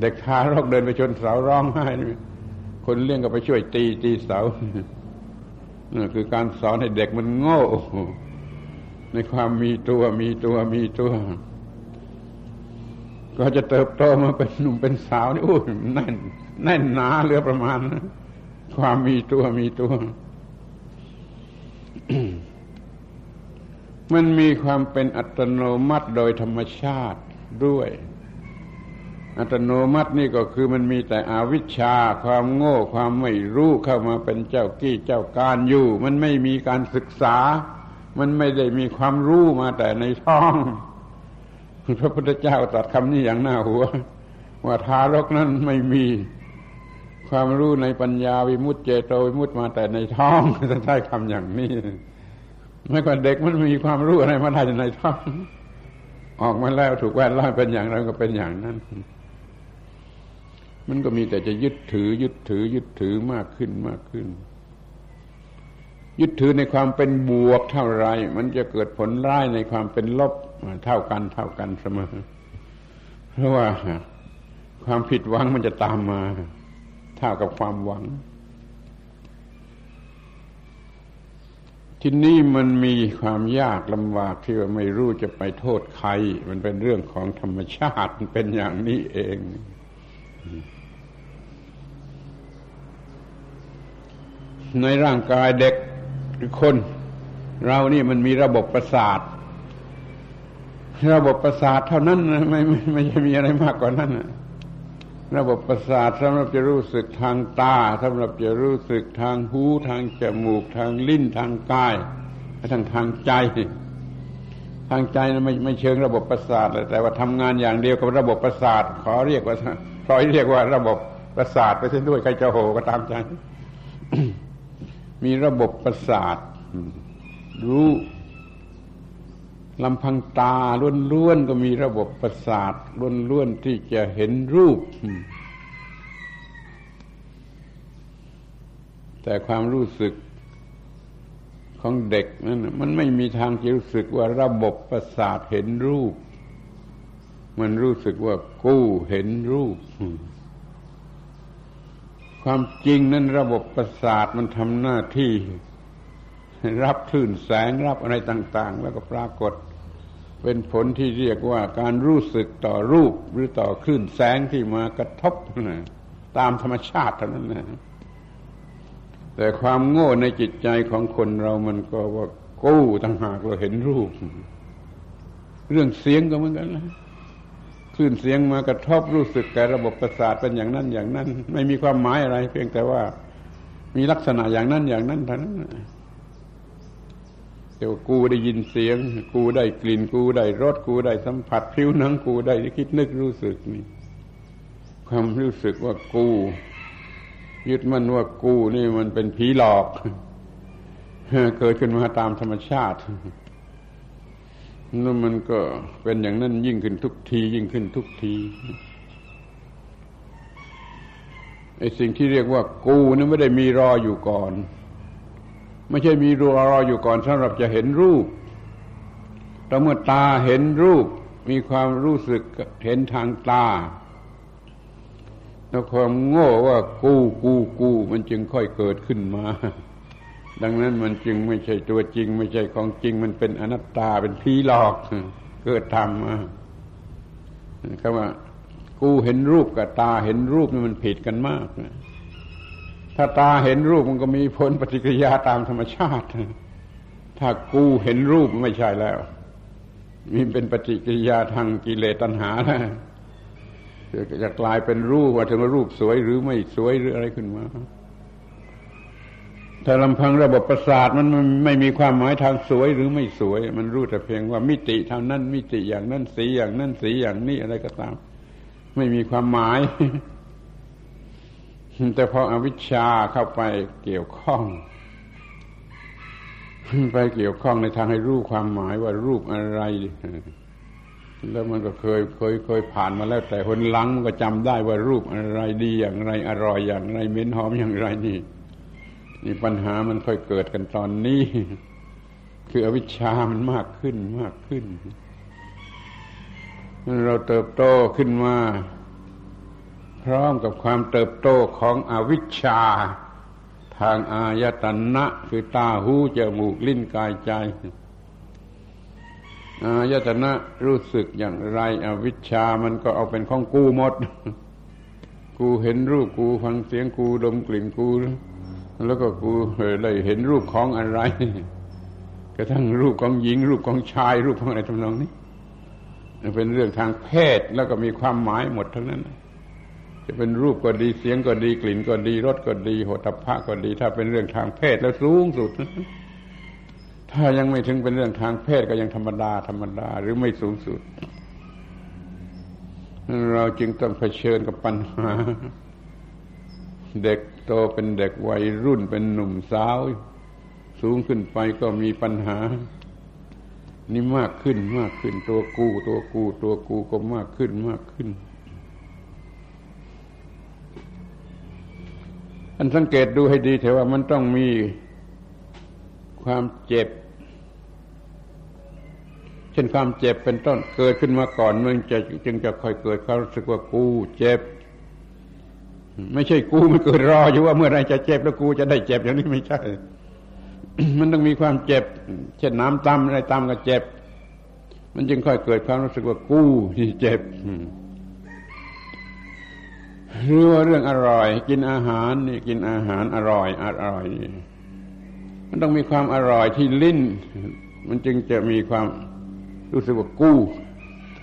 เด็กทารกเดินไปชนเสาร้องไห้คนเลี้ยงก็ไปช่วยตีตีเสานี่คือการสอนให้เด็กมันโง่ ในความมีตัวมีตัวมีตัว ก็จะเติบโตมาเป็นหนุ่มเป็นสาวนี่โอ้ยแน่นแน่นหนาเหลือประมาณ ความมีตัวมีตัว มันมีความเป็นอัตโนมัติโดยธรรมชาติด้วย อัตโนมัตินี่ก็คือมันมีแต่อวิชชาความโง่ความไม่รู้เข้ามาเป็นเจ้ากี้เจ้าการอยู่ มันไม่มีการศึกษา มันไม่ได้มีความรู้มาแต่ในท้องพระพุทธเจ้าตรัสคำนี้อย่างหน่าหัว ว่าทารกนั้นไม่มีความรู้ในปัญญาวิมุตเจโตวิมุตมาแต่ในท้องจะได้คำอย่างนี้ ไม่ว่าเด็กมันมีความรู้อะไรมาได้ในท้องออกมาแล้วถูกแวดล้อมเป็นอย่างไรก็เป็นอย่างนั้น มันก็มีแต่จะยึดถือ ยึดถือ ยึดถือมากขึ้นมากขึ้น ยึดถือในความเป็นบวกเท่าไร มันจะเกิดผลร้ายในความเป็นลบเท่ากันเท่ากันเสมอ เพราะว่าความผิดหวังมันจะตามมา เท่ากับความหวัง ที่นี่มันมีความยากลำบากที่ว่าไม่รู้จะไปโทษใคร มันเป็นเรื่องของธรรมชาติมันเป็นอย่างนี้เองในร่างกายเด็กหรือคน เรานี่มันมีระบบประสาท ระบบประสาทเท่านั้นไม่ไม่ไม่ใช่มีอะไรมากกว่านั้น ระบบประสาทสำหรับจะรู้สึกทางตาสำหรับจะรู้สึกทางหูทางจมูก ทางลิ้นทางกายและทางทางใจ ทางใจนะไม่ไม่เชิงระบบประสาทเลยแต่ว่าทำงานอย่างเดียวกับระบบประสาท ขอเรียกว่าขอเรียกว่าระบบประสาทไปเส้นด้วยใครจะโหก็ตามใจ มีระบบประสาท รู้ ลำพังตาล้วนๆก็มีระบบประสาทล้วนๆที่จะเห็นรูป แต่ความรู้สึกของเด็กนั้นมันไม่มีทางจะรู้สึกว่าระบบประสาทเห็นรูป มันรู้สึกว่ากู้เห็นรูป ความจริงนั้นระบบประสาทมันทำหน้าที่ รับคลื่นแสงรับอะไรต่าง ๆ แล้วก็ปรากฏ เป็นผลที่เรียกว่าการรู้สึกต่อรูปหรือต่อคลื่นแสงที่มากระทบตามธรรมชาติเท่านั้นนะแต่ความโง่ในจิตใจของคนเรามันก็ว่ากู้ต่างหากเราเห็นรูป เรื่องเสียงก็เหมือนกันนะคลื่นเสียงมากระทบรู้สึกแก่ระบบประสาทเป็นอย่างนั้นอย่างนั้น ไม่มีความหมายอะไร เพียงแต่ว่ามีลักษณะอย่างนั้นอย่างนั้นเท่านั้น เดี๋ยวกูได้ยินเสียง กูได้กลิ่น กูได้รสกูได้สัมผัสผิวหนังกูได้คิดนึกรู้สึกนี่ความรู้สึกว่ากู ยึดมั่นว่ากูนี่มันเป็นผีหลอก เกิดขึ้นมาตามธรรมชาติแล้วมันก็เป็นอย่างนั้นยิ่งขึ้นทุกที ยิ่งขึ้นทุกทีไอ้สิ่งที่เรียกว่ากูนี่ไม่ได้มีรออยู่ก่อน ไม่ใช่มีรอรออยู่ก่อนสำหรับจะเห็นรูปแต่เมื่อตาเห็นรูป มีความรู้สึกเห็นทางตา แล้วความโง่ว่ากูกูกูมันจึงค่อยเกิดขึ้นมา ดังนั้นมันจึงไม่ใช่ตัวจริง ไม่ใช่ของจริง มันเป็นอนัตตาเป็นผีหลอก เกิดทำมาคำว่า กูเห็นรูปกับตาเห็นรูปนี่มันผิดกันมาก ถ้าตาเห็นรูปมันก็มีผลปฏิกิริยาตามธรรมชาติ ถ้ากูเห็นรูปไม่ใช่แล้ว มีเป็นปฏิกิริยาทางกิเลสตัณหาแล้วจะกลายเป็นรูปว่าถึงรูปสวยหรือไม่สวยหรืออะไรขึ้นมาถ้าลำพังระบบประสาทมันไม่มีความหมายทางสวยหรือไม่สวย มันรู้แต่เพียงว่ามิติเท่านั้นมิติอย่างนั้นสีอย่างนั้นสีอย่างนี้อะไรก็ตาม ไม่มีความหมาย แต่พออวิชชาเข้าไปเกี่ยวข้อง ไปเกี่ยวข้องในทางให้รู้ความหมายว่ารูปอะไร แล้วมันก็เคยเคยเคยผ่านมาแล้ว แต่คนหลังมันก็จำได้ว่ารูปอะไรดีอย่างไร อร่อยอย่างไรเหม็นหอมอย่างไรนี่นี่ปัญหามันค่อยเกิดกันตอนนี้ คืออวิชชามันมากขึ้นมากขึ้น เราเติบโตขึ้นมา พร้อมกับความเติบโตของอวิชชา ทางอายตนะคือตาหูจมูกลิ้นกายใจ อายตนะรู้สึกอย่างไร อวิชชามันก็เอาเป็นของกูหมด กูเห็นรูปกูฟังเสียงกูดมกลิ่นกู แล้วก็กูได้เห็นรูปของอะไรกระทั่งรูปของหญิง รูปของชาย รูปของอะไรทำนองนี้เป็นเรื่องทางเพศแล้วก็มีความหมายหมดทั้งนั้น จะเป็นรูปก็ดีเสียงก็ดีกลิ่นก็ดีรสก็ดีโหตภะก็ดี ถ้าเป็นเรื่องทางเพศแล้วสูงสุด ถ้ายังไม่ถึงเป็นเรื่องทางเพศก็ยังธรรมดาธรรมดาหรือไม่สูงสุด เราจึงต้องเผชิญกับปัญหา เด็กโตเป็นเด็กวัยรุ่นเป็นหนุ่มสาว สูงขึ้นไปก็มีปัญหา นี่มากขึ้นมากขึ้นตัวกู ตัวกู ตัวกูก็มากขึ้นมากขึ้น อันสังเกตดูให้ดีเถอะว่ามันต้องมีความเจ็บ เช่นความเจ็บเป็นต้นเกิดขึ้นมาก่อนมันจะจึงจะค่อยเกิดความรู้สึกว่ากูเจ็บ ไม่ใช่กูมันเกิดรออยู่ว่าเมื่อไรจะเจ็บแล้วกูจะได้เจ็บอย่างนี้ไม่ใช่ มันต้องมีความเจ็บ เช่นน้ำตำอะไรตำก็เจ็บ มันจึงค่อยเกิดความรู้สึกว่ากูที่เจ็บ หรือว่าเรื่องอร่อย กินอาหารนี่กินอาหารอร่อยอร่อยมันต้องมีความอร่อยที่ลิ้น มันจึงจะมีความรู้สึกว่ากู้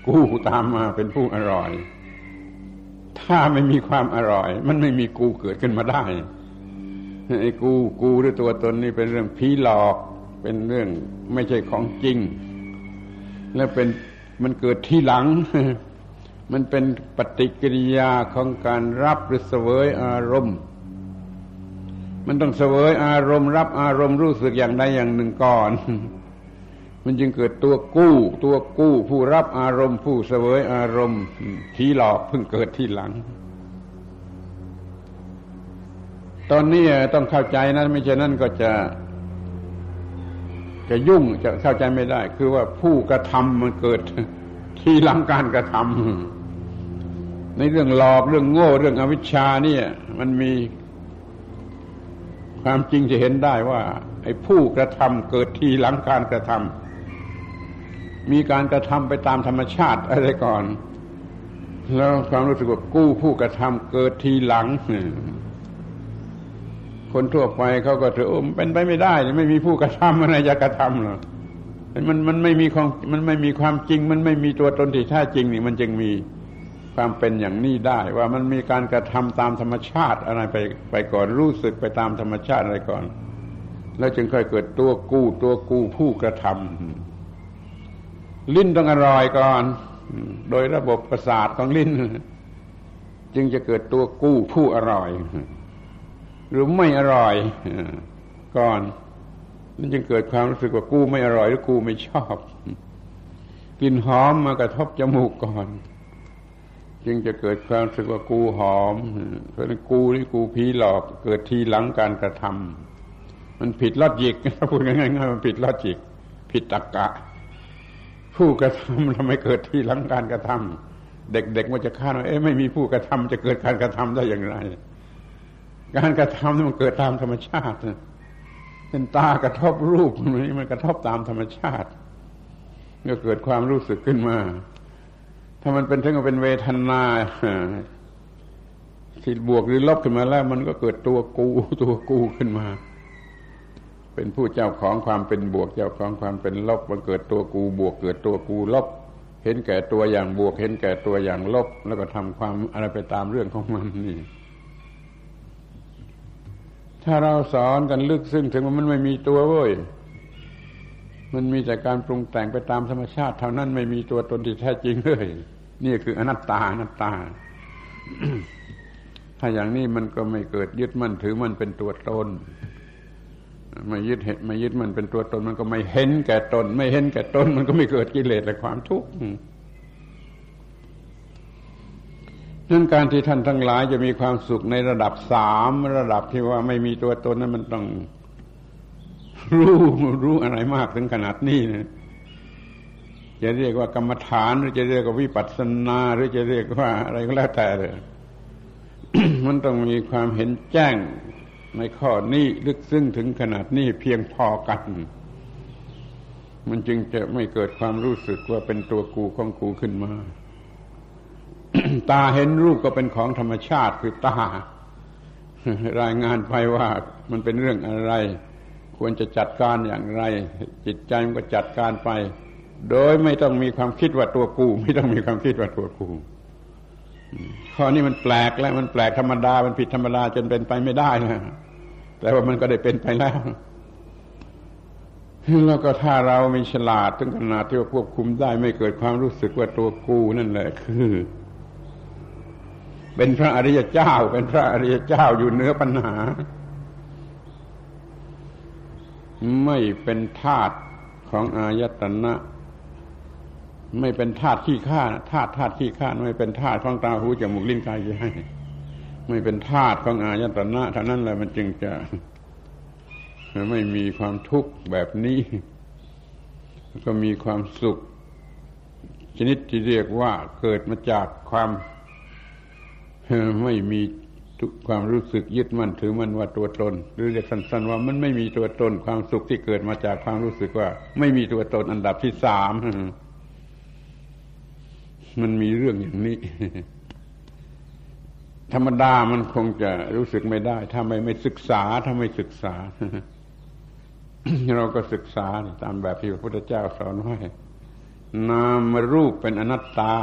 กู้ตามมาเป็นผู้อร่อย ถ้าไม่มีความอร่อย มันไม่มีกูเกิดขึ้นมาได้ไอ้กูกูด้วยตัวตนนี่เป็นเรื่องผีหลอก เป็นเรื่องไม่ใช่ของจริง และเป็นมันเกิดที่หลัง มันเป็นปฏิกิริยาของการรับหรือเสวยอารมณ์ มันต้องเสวยอารมณ์ รับอารมณ์รู้สึกอย่างใดอย่างหนึ่งก่อน มันจึงเกิดตัวกู้ ตัวกู้ ผู้รับอารมณ์ ผู้เสวยอารมณ์ผีหลอกเพิ่งเกิดที่หลัง ตอนนี้ต้องเข้าใจนะไม่ใช่นั่นก็จะจะยุ่งจะเข้าใจไม่ได้ คือว่าผู้กระทำมันเกิด ทีหลังการกระทำ ในเรื่องหลอกเรื่องโง่เรื่องอวิชชาเนี่ย มันมีความจริงจะเห็นได้ว่า ไอ้ผู้กระทำเกิดทีหลังการกระทำมีการกระทำไปตามธรรมชาติอะไรก่อน แล้วความรู้สึกว่ากู้ผู้กระทำเกิดทีหลังคนทั่วไปเขาก็ถือโอ้เป็นไปไม่ได้ไม่มีผู้กระทำอะไรจะกระทำหรอกมันมันไม่มีความมันไม่มีความจริง มันไม่มีตัวตนที่แท้จริงนี่มันจึงมี ความเป็นอย่างนี้ได้ ว่ามันมีการกระทำตามธรรมชาติอะไรไปไปก่อนรู้สึกไปตามธรรมชาติอะไรก่อน แล้วจึงค่อยเกิดตัวกู้ตัวกู้ผู้กระทำลิ้นต้องอร่อยก่อน โดยระบบประสาทของลิ้น จึงจะเกิดตัวกู้ผู้อร่อย หรือไม่อร่อยก่อนนั่นจึงเกิดความรู้สึกว่ากู้ไม่อร่อยหรือกู้ไม่ชอบกลิ่นหอมมากระทบจมูกก่อน จึงจะเกิดความรู้สึกว่ากูหอมเพราะนั้นกูนี่กูผีหลอกเกิดทีหลังการกระทำมันผิดลอจิกพูดง่ายๆมันผิดลอจิก ผิดตรรกะ ผู้กระทำทำไมเกิดทีหลังการกระทำเด็กๆมันจะคาดว่าเอ๊ะไม่มีผู้กระทำจะเกิดการกระทำได้อย่างไร การกระทำมันเกิดตามธรรมชาติเป็นตากระทบรูปมันมันกระทบตามธรรมชาติก็เกิดความรู้สึกขึ้นมา ถ้ามันเป็นถึงเป็นเวทนาที่บวกหรือลบขึ้นมาแล้ว มันก็เกิดตัวกูตัวกูขึ้นมา เป็นผู้เจ้าของความเป็นบวก เจ้าของความเป็นลบมันเกิดตัวกูบวก เกิดตัวกูลบ เห็นแก่ตัวอย่างบวก เห็นแก่ตัวอย่างลบ แล้วก็ทำความอะไรไปตามเรื่องของมันนี่ ถ้าเราสอนกันลึกซึ้งถึงว่ามันไม่มีตัวเว้ย มันมีแต่การปรุงแต่งไปตามธรรมชาติ เท่านั้นไม่มีตัวตนที่แท้จริงเลย นี่คืออนัตตาอนัตตา ถ้าอย่างนี้มันก็ไม่เกิดยึดมั่นถือมันเป็นตัวตนไม่ยึดเห็นไม่ยึดมันเป็นตัวตนมันก็ไม่เห็นแก่ตน ไม่เห็นแก่ตน มันก็ไม่เกิดกิเลสและความทุกข์นั่นการที่ท่านทั้งหลายจะมีความสุขในระดับสามระดับที่ว่าไม่มีตัวตนนั้นมันต้อง รู้รู้อะไรมากถึงขนาดนี้นะจะเรียกว่ากรรมฐานหรือจะเรียกว่าวิปัสสนาหรือจะเรียกว่าอะไรก็แล้วแต่เลยมันต้องมีความเห็นแจ้งในข้อนี้ลึกซึ้งถึงขนาดนี้เพียงพอกัน มันจึงจะไม่เกิดความรู้สึกว่าเป็นตัวกูของกูขึ้นมา ตาเห็นรูปก็เป็นของธรรมชาติคือตารายงานไปว่ามันเป็นเรื่องอะไร ควรจะจัดการอย่างไร จิตใจมันก็จัดการไป โดยไม่ต้องมีความคิดว่าตัวกู ไม่ต้องมีความคิดว่าตัวกูข้อนี้มันแปลกแล้วมันแปลกธรรมดา มันผิดธรรมดาจนเป็นไปไม่ได้นะแต่ว่ามันก็ได้เป็นไปแล้วแล้วก็ถ้าเรามีฉลาดถึงขนาดที่ว่าควบคุมได้ไม่เกิดความรู้สึกว่าตัวกูนั่นแหละคือ เป็นพระอริยเจ้า เป็นพระอริยเจ้าอยู่เนื้อปัญหา ไม่เป็นธาตุของอายตนะ ไม่เป็นธาตุขี้ข้าธาตุธาตุขี้ข้าไม่เป็นธาตุของตาหูจมูกลิ้นกายใจไม่เป็นธาตุของอายตนะเท่านั้นแหละมันจึงจะไม่มีความทุกข์แบบนี้ ก็มีความสุข ชนิดที่เรียกว่าเกิดมาจากความไม่มี ความรู้สึกยึดมั่นถือมั่นว่าตัวตน หรือเรียกสั้นๆว่ามันไม่มีตัวตนความสุขที่เกิดมาจากความรู้สึกว่า ไม่มีตัวตนอันดับที่สามมันมีเรื่องอย่างนี้ ธรรมดามันคงจะรู้สึกไม่ได้ ถ้าไม่ไม่ศึกษาถ้าไม่ศึกษา เราก็ศึกษาตามแบบที่พระพุทธเจ้าสอนไว้นามรูปเป็นอนัตตา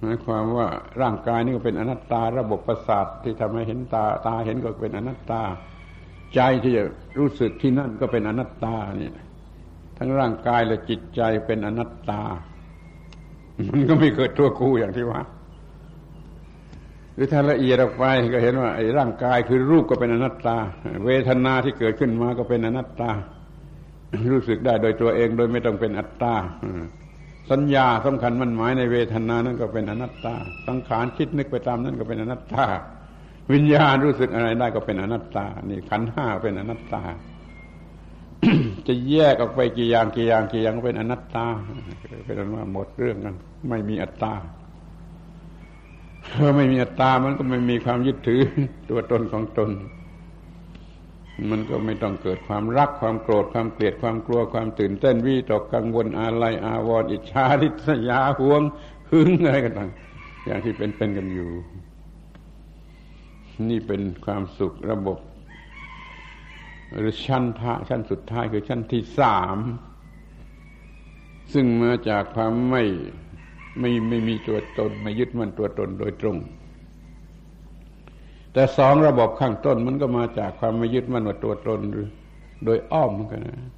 หมายความว่าร่างกายนี่ก็เป็นอนัตตาระบบประสาทที่ทำให้เห็นตาตาเห็นก็เป็นอนัตตา ใจที่จะรู้สึกที่นั่นก็เป็นอนัตตาเนี่ยทั้งร่างกายและจิตใจเป็นอนัตตา มันก็ไม่เกิดตัวกูอย่างที่ว่าหรือถ้าละเอียดออกไปก็เห็นว่าไอ้ร่างกายคือรูปก็เป็นอนัตตา เวทนาที่เกิดขึ้นมาก็เป็นอนัตตา รู้สึกได้โดยตัวเองโดยไม่ต้องเป็นอัตตา สัญญาสำคัญมันหมายในเวทนานั้นก็เป็นอนัตตา สังขารคิดนึกไปตามนั้นก็เป็นอนัตตา วิญญาณรู้สึกอะไรได้ก็เป็นอนัตตา นี่ขันห้าเป็นอนัตตา จะแยกออกไปกี่อย่างกี่อย่างกี่อย่างก็เป็นอนัตตาเป็นอันว่าหมดเรื่องกัน ไม่มีอัตตาเมื่อไม่มีอัตตามันก็ไม่มีความยึดถือตัวตนของตน มันก็ไม่ต้องเกิดความรักความโกรธความเกลียดความกลัวความตื่นเต้นวิตกกังวลอะไรอาวรณ์อิจฉาริษยาห่วงหึงอะไรกันต่างอย่างที่เป็นเป็นกันอยู่ นี่เป็นความสุขระบบ หรือชั้นทะชั้นสุดท้ายคือชั้นที่สามซึ่งมาจากความไม่ไม่ไม่มีตัวตนไม่ยึดมั่นตัวตนโดยตรง แต่สองระบบข้างต้นมันก็มาจากความไม่ยึดมั่นว่าตัวตนหรือ โดยอ้อมเหมือนกันนะ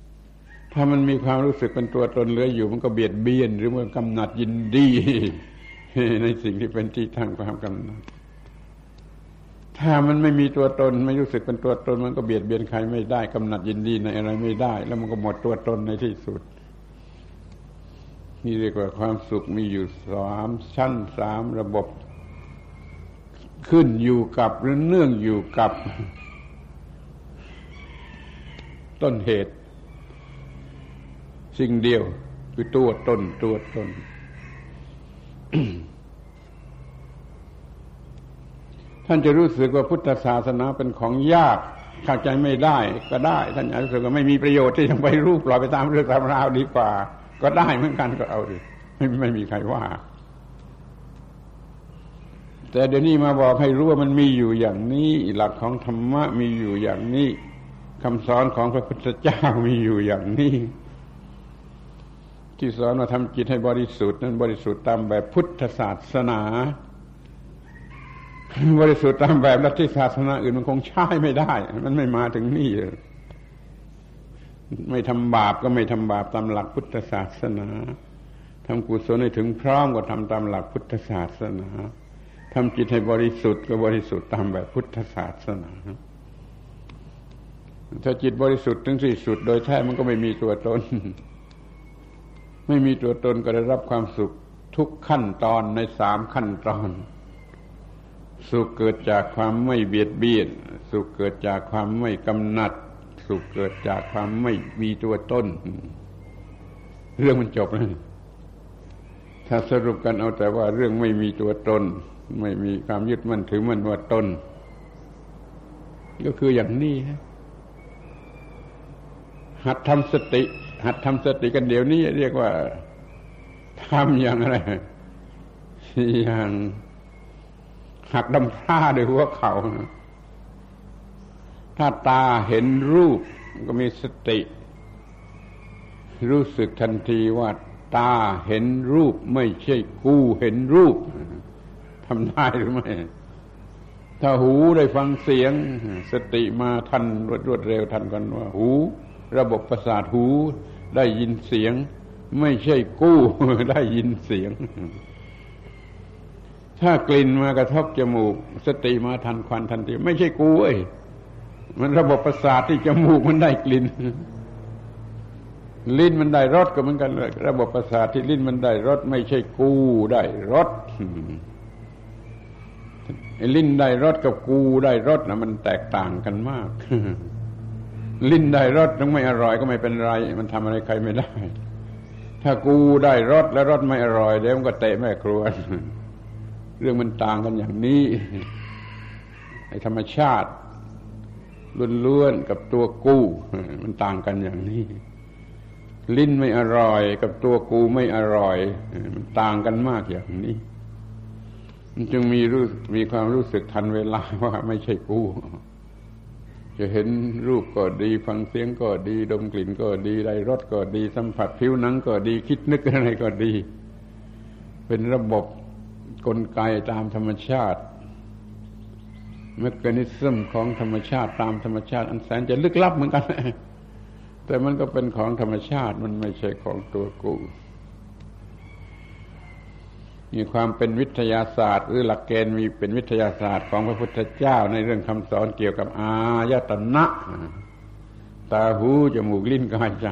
ถ้ามันมีความรู้สึกเป็นตัวตนเหลืออยู่ มันก็เบียดเบียน หรือมันกำหนัดยินดี ในสิ่งที่เป็นที่ตั้งความกำหนัดถ้ามันไม่มีตัวตนไม่รู้สึกเป็นตัวตน มันก็เบียดเบียนใครไม่ได้กำหนัดยินดีในอะไรไม่ได้ แล้วมันก็หมดตัวตนในที่สุด นี่เรียกว่าความสุขมีอยู่สามชั้นสามระบบ ขึ้นอยู่กับหรือเนื่องอยู่กับ ต้นเหตุ สิ่งเดียวคือตัวตนตัวตนท่านจะรู้สึกว่าพุทธศาสนาเป็นของยากเข้าใจไม่ได้ก็ได้ ท่านอาจจะรู้สึกว่าไม่มีประโยชน์ที่จะไปรูปปล่อยไปตามเรื่องตามราวดีกว่า ก็ได้เหมือนกันก็เอาดิไม่ไม่มีใครว่า แต่เดี๋ยวนี้มาบอกให้รู้ว่ามันมีอยู่อย่างนี้ หลักของธรรมะมีอยู่อย่างนี้คำสอนของพระพุทธเจ้ามีอยู่อย่างนี้ ที่สอนว่าทำจิตให้บริสุทธิ์นั้นบริสุทธิ์ตามแบบพุทธศาสนา บริสุทธิ์ตามแบบลัทธิศาสนาอื่นมันคงใช้ไม่ได้ มันไม่มาถึงนี่ไม่ทำบาปก็ไม่ทำบาปตามหลักพุทธศาสนาทำกุศลให้ถึงพร้อมก็ทำตามหลักพุทธศาสนา ทำจิตให้บริสุทธิ์ก็บริสุทธิ์ตามแบบพุทธศาสนา ถ้าจิตบริสุทธิ์ถึงที่สุด โดยแท้มันก็ไม่มีตัวตน ไม่มีตัวตนก็ได้รับความสุขทุกขั้นตอนในสามขั้นตอน สุขเกิดจากความไม่เบียดเบียน สุขเกิดจากความไม่กำหนัด สุขเกิดจากความไม่มีตัวตนเรื่องมันจบแล้วถ้าสรุปกันเอาแต่ว่าเรื่องไม่มีตัวตน ไม่มีความยึดมั่นถือมั่นว่าตน ก็คืออย่างนี้หัดทำสติ หัดทำสติกันเดี๋ยวนี้เรียกว่าทำอย่างอะไรอย่างหักดำผ้าด้วยหัวเข่าถ้าตาเห็นรูปก็มีสติ รู้สึกทันทีว่า ตาเห็นรูปไม่ใช่กูเห็นรูป ทำได้หรือไม่ ถ้าหูได้ฟังเสียง สติมาทันรวดรวดเร็วทันกันว่า หู ระบบประสาทหูได้ยินเสียง ไม่ใช่กู้ได้ยินเสียง ถ้ากลิ่นมากระทบจมูก สติมาทันควันทันทีไม่ใช่กูเอ้ยมันระบบประสาทที่จมูกมันได้กลิ่นลิ้นมันได้รสก็เหมือนกันเลยระบบประสาทที่ลิ้นมันได้รสไม่ใช่กู้ได้รส ลิ้นได้รสกับกูได้รสนะมันแตกต่างกันมาก ลิ้นได้รสต้องไม่อร่อยก็ไม่เป็นไร มันทำอะไรใครไม่ได้ ถ้ากูได้รสแล้วรสไม่อร่อยเดี๋ยวมันก็เตะแม่ครัวเรื่องมันต่างกันอย่างนี้ไอ้ธรรมชาติล้วนๆกับตัวกูมันต่างกันอย่างนี้ ลิ้นไม่อร่อย กับตัวกูไม่อร่อย มันต่างกันมากอย่างนี้ จึงมีรู้มีความรู้สึกทันเวลาว่าไม่ใช่กู จะเห็นรูปก็ดี ฟังเสียงก็ดี ดมกลิ่นก็ดีได้รสก็ดี สัมผัสผิวหนังก็ดี คิดนึกอะไรก็ดี เป็นระบบกลไกตามธรรมชาติเมคานิซึมของธรรมชาติตามธรรมชาติ อันแสนจะลึกลับเหมือนกัน แต่มันก็เป็นของธรรมชาติมันไม่ใช่ของตัวกู มีความเป็นวิทยาศาสตร์ หรือหลักเกณฑ์มีเป็นวิทยาศาสตร์ของพระพุทธเจ้าในเรื่องคำสอนเกี่ยวกับอายตนะตาหูจมูกลิ้นกายใจ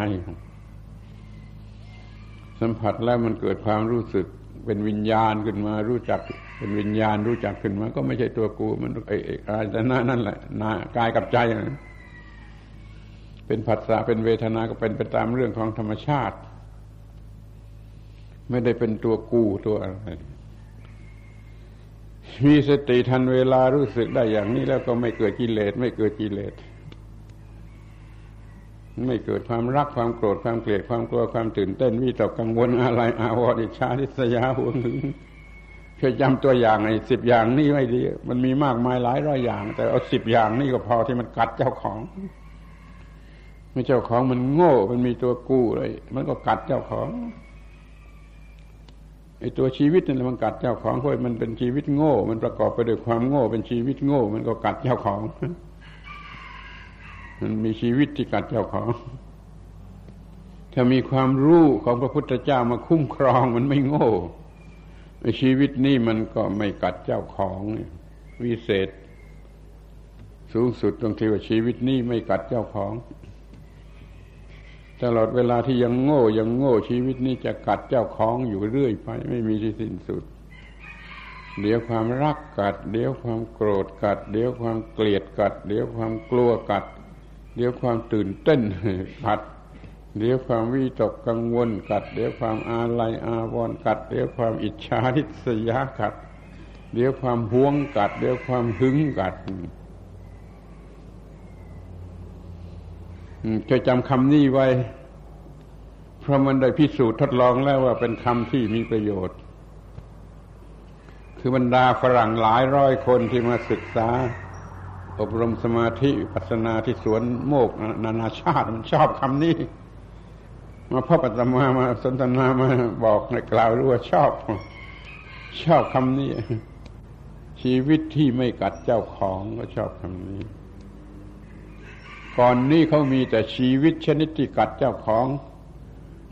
สัมผัสแล้วมันเกิดความรู้สึกเป็นวิญญาณขึ้นมารู้จัก เป็นวิญญาณรู้จักขึ้นมา ก็ไม่ใช่ตัวกู มันไอ้อายตนะนั่นแหละนากายกับใจ เป็นผัสสะเป็นเวทนาก็เป็นไปตามเรื่องของธรรมชาติ ไม่ได้เป็นตัวกู้ตัวอะไร มีสติทันเวลารู้สึกได้อย่างนี้แล้วก็ไม่เกิดกิเลสไม่เกิดกิเลสไม่เกิดความรักความโกรธความเกลียดความกลัวความตื่นเต้นวิตกกังวลอะไร อาวรอิจฉาทิษยาหวงหึงเพื่อจำตัวอย่างไอ้สิบอย่างนี่ไม่ดี มันมีมากมายหลายร้อยอย่าง แต่เอาสิบอย่างนี่ก็พอที่มันกัดเจ้าของไม่เจ้าของมันโง่ มันมีตัวกู้เลยมันก็กัดเจ้าของ ไอ้ตัวชีวิตนี่มันกัดเจ้าของเพราะมันเป็นชีวิตโง่ มันประกอบไปด้วยความโง่ เป็นชีวิตโง่ มันก็กัดเจ้าของ มันมีชีวิตที่กัดเจ้าของ ถ้ามีความรู้ของพระพุทธเจ้ามาคุ้มครองมันไม่โง่ชีวิตนี้มันก็ไม่กัดเจ้าของวิเศษ สูงสุดตรงที่ว่าชีวิตนี้ไม่กัดเจ้าของ ตลอดเวลาที่ยังโง่ยังโง่ชีวิตนี้จะกัดเจ้าของอยู่เรื่อยไป ไม่มีที่สิ้นสุด เดี๋ยวความรักกัด เดี๋ยวความโกรธกัด เดี๋ยวความเกลียดกัด เดี๋ยวความกลัวกัด เดี๋ยวความตื่นเต้นกัด เดี๋ยวความวิตกกังวลกัด เดี๋ยวความอาลัยอาวรณ์กัด เดี๋ยวความอิจฉาทิษยากัด เดี๋ยวความหวงกัด เดี๋ยวความหึงกัด จะจำคำนี้ไว้ เพราะมันได้พิสูจน์ทดลองแล้วว่าเป็นคำที่มีประโยชน์ คือบรรดาฝรั่งหลายร้อยคนที่มาศึกษา อบรมสมาธิปัสนาที่สวนโมกนานาชาติมันชอบคำนี้ มาพ่อปัตมามาสนทนามาบอกในกล่าวรู้ว่าชอบ ชอบคำนี้ชีวิตที่ไม่กัดเจ้าของก็ชอบคำนี้ ก่อนนี้เขามีแต่ชีวิตชนิดที่กัดเจ้าของ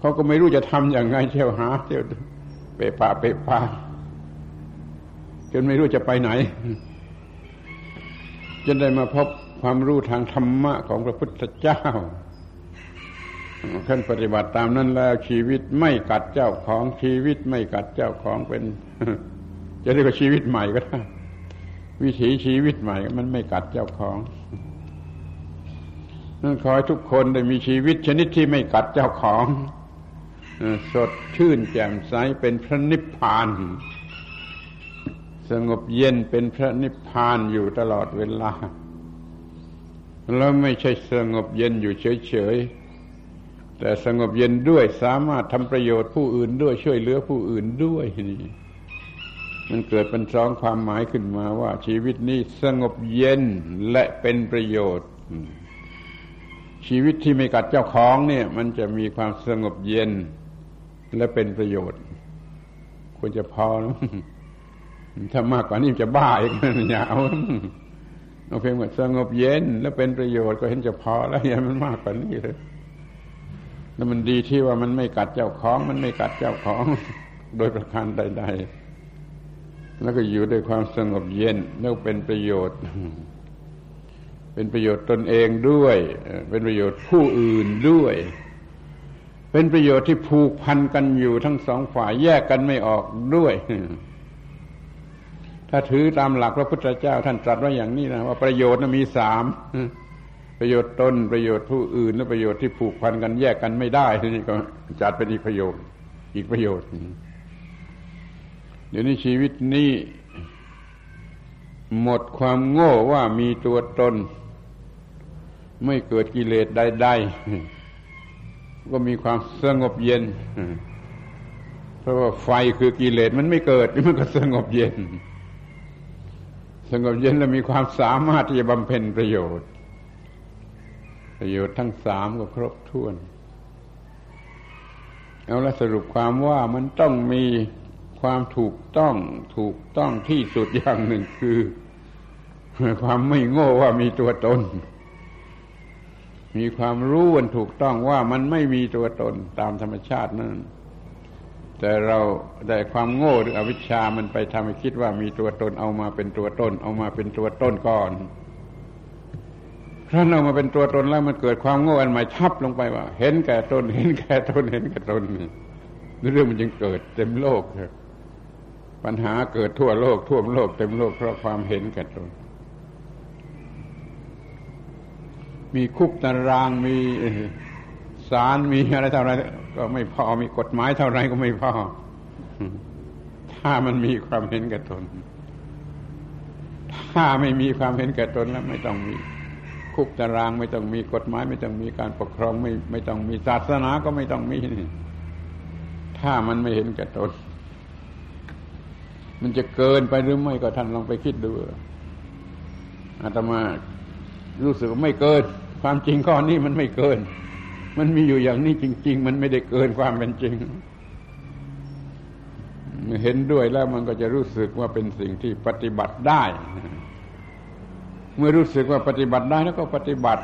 เขาก็ไม่รู้จะทำอย่างไงเที่ยวหาเที่ยวเปป่าเปป่าจนไม่รู้จะไปไหนจนได้มาพบความรู้ทางธรรมะของพระพุทธเจ้าขั้นปฏิบัติตามนั้นแล้ว ชีวิตไม่กัดเจ้าของชีวิตไม่กัดเจ้าของเป็น จะเรียกว่าชีวิตใหม่ก็ได้วิถีชีวิตใหม่มันไม่กัดเจ้าของ ขอให้ทุกคนได้มีชีวิตชนิดที่ไม่กัดเจ้าของ สดชื่นแจ่มใสเป็นพระนิพพาน สงบเย็นเป็นพระนิพพานอยู่ตลอดเวลา แล้วไม่ใช่สงบเย็นอยู่เฉยๆ แต่สงบเย็นด้วยสามารถทำประโยชน์ผู้อื่นด้วยช่วยเหลือผู้อื่นด้วยนี่มันเกิดเป็นสองความหมายขึ้นมาว่าชีวิตนี้สงบเย็นและเป็นประโยชน์ ชีวิตที่ไม่กัดเจ้าของเนี่ย มันจะมีความสงบเย็น และเป็นประโยชน์ ควรจะพอนะถ้ามากกว่านี้จะบ้าอีกอย่าเอาเอาเพียงว่าสงบเย็น และเป็นประโยชน์ก็เห็นจะพอแล้วอย่ามันมากกว่านี้เลยแล้วมันดีที่ว่ามันไม่กัดเจ้าของ มันไม่กัดเจ้าของ โดยประการใด ๆ แล้วก็อยู่ด้วยความสงบเย็นแล้วเป็นประโยชน์ เป็นประโยชน์ตนเองด้วย เป็นประโยชน์ผู้อื่นด้วย เป็นประโยชน์ที่ผูกพันกันอยู่ทั้งสองฝ่ายแยกกันไม่ออกด้วย ถ้าถือตามหลักพระพุทธเจ้าท่านตรัสว่าอย่างนี้นะว่าประโยชน์มีสามประโยชน์ตนประโยชน์ผู้อื่นและประโยชน์ที่ผูกพันกันแยกกันไม่ได้นี้ก็จัดเป็นอีกประโยชน์ อีกประโยชน์เดี๋ยวนี้ชีวิตนี้หมดความโง่ว่ามีตัวตน ไม่เกิดกิเลสใดๆ ก็มีความสงบเย็น เพราะว่าไฟคือกิเลสมันไม่เกิดมันก็สงบเย็น สงบเย็นแล้วมีความสามารถที่จะบำเพ็ญประโยชน์ ประโยชน์ทั้งสามก็ครบถ้วน เอาละสรุปความว่ามันต้องมีความถูกต้องถูกต้องที่สุดอย่างหนึ่งคือ ความไม่โง่ว่ามีตัวตน มีความรู้วันถูกต้องว่ามันไม่มีตัวตนตามธรรมชาตินั้นแต่เราได้ความโง่หรืออวิชชามันไปทำให้คิดว่ามีตัวตนเอามาเป็นตัวตน เอามาเป็นตัวตนก่อนถ้าเอามาเป็นตัวตนแล้วมันเกิดความโง่อันใหม่ทับลงไปว่า เห็นแก่ตน เห็นแก่ตนเห็นแก่ตนเรื่องมันจึงเกิดเต็มโลกปัญหาเกิดทั่วโลก ทั่วโลกเต็มโลกเพราะความเห็นแก่ตน มีคุกตารางมีศาลมีอะไรเท่าไรก็ไม่พอมีกฎหมายเท่าไรก็ไม่พอ ถ้ามันมีความเห็นแก่ตน ถ้าไม่มีความเห็นแก่ตนแล้วไม่ต้องมีคุกตาราง ไม่ต้องมีกฎหมาย ไม่ต้องมีการปกครองไม่ไม่ต้องมีศาสนาก็ไม่ต้องมีนี่ถ้ามันไม่เห็นแก่ตน มันจะเกินไปหรือไม่ก็ท่านลองไปคิดดูอาตมา รู้สึกว่าไม่เกิน ความจริงข้อนี้มันไม่เกิน มันมีอยู่อย่างนี้จริง ๆ มันไม่ได้เกินความเป็นจริง เห็นด้วยแล้วมันก็จะรู้สึกว่าเป็นสิ่งที่ปฏิบัติได้ เมื่อรู้สึกว่าปฏิบัติได้แล้วก็ปฏิบัติ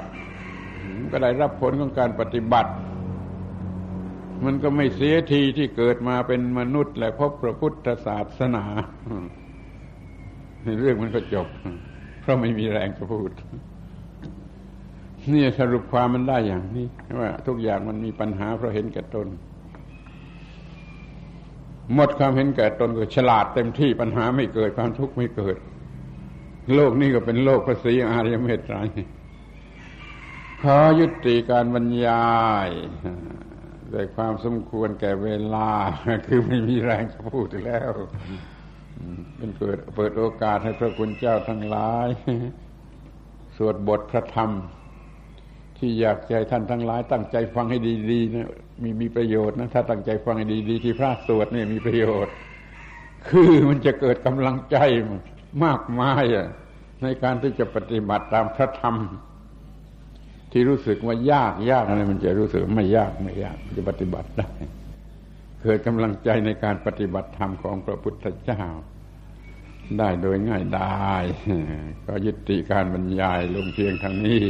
ก็ได้รับผลของการปฏิบัติ มันก็ไม่เสียทีที่เกิดมาเป็นมนุษย์และพบพระพุทธศาสนาเรื่องมันก็จบ เพราะไม่มีแรงจะพูด นี่สรุปความมันได้อย่างนี้ว่าทุกอย่างมันมีปัญหาเพราะเห็นแก่ตน หมดความเห็นแก่ตนก็ฉลาดเต็มที่ปัญหาไม่เกิดความทุกข์ไม่เกิด โลกนี้ก็เป็นโลกภาษีอารยเมตไตรขอยุติการบรรยายด้วยความสมควรแก่เวลา คือไม่มีแรงจะพูดแล้ว เป็นเปิดเปิดโอกาสให้พระคุณเจ้าทั้งหลาย สวดบทพระธรรม ที่อยากใจท่านทั้งหลาย ตั้งใจฟังให้ดีๆนะมีมีประโยชน์นะถ้าตั้งใจฟังให้ดีๆที่พระสวดเนี่ยมีประโยชน์ คือมันจะเกิดกำลังใจมากมายในการที่จะปฏิบัติตามพระธรรม ที่รู้สึกว่ายากยากอะไรมันจะรู้สึกไม่ยากไม่ยากจะปฏิบัติได้เกิดกำลังใจในการปฏิบัติธรรมของพระพุทธเจ้า ได้โดยง่ายไดายก็ยุติการบรรยายลงเพียงทางนี้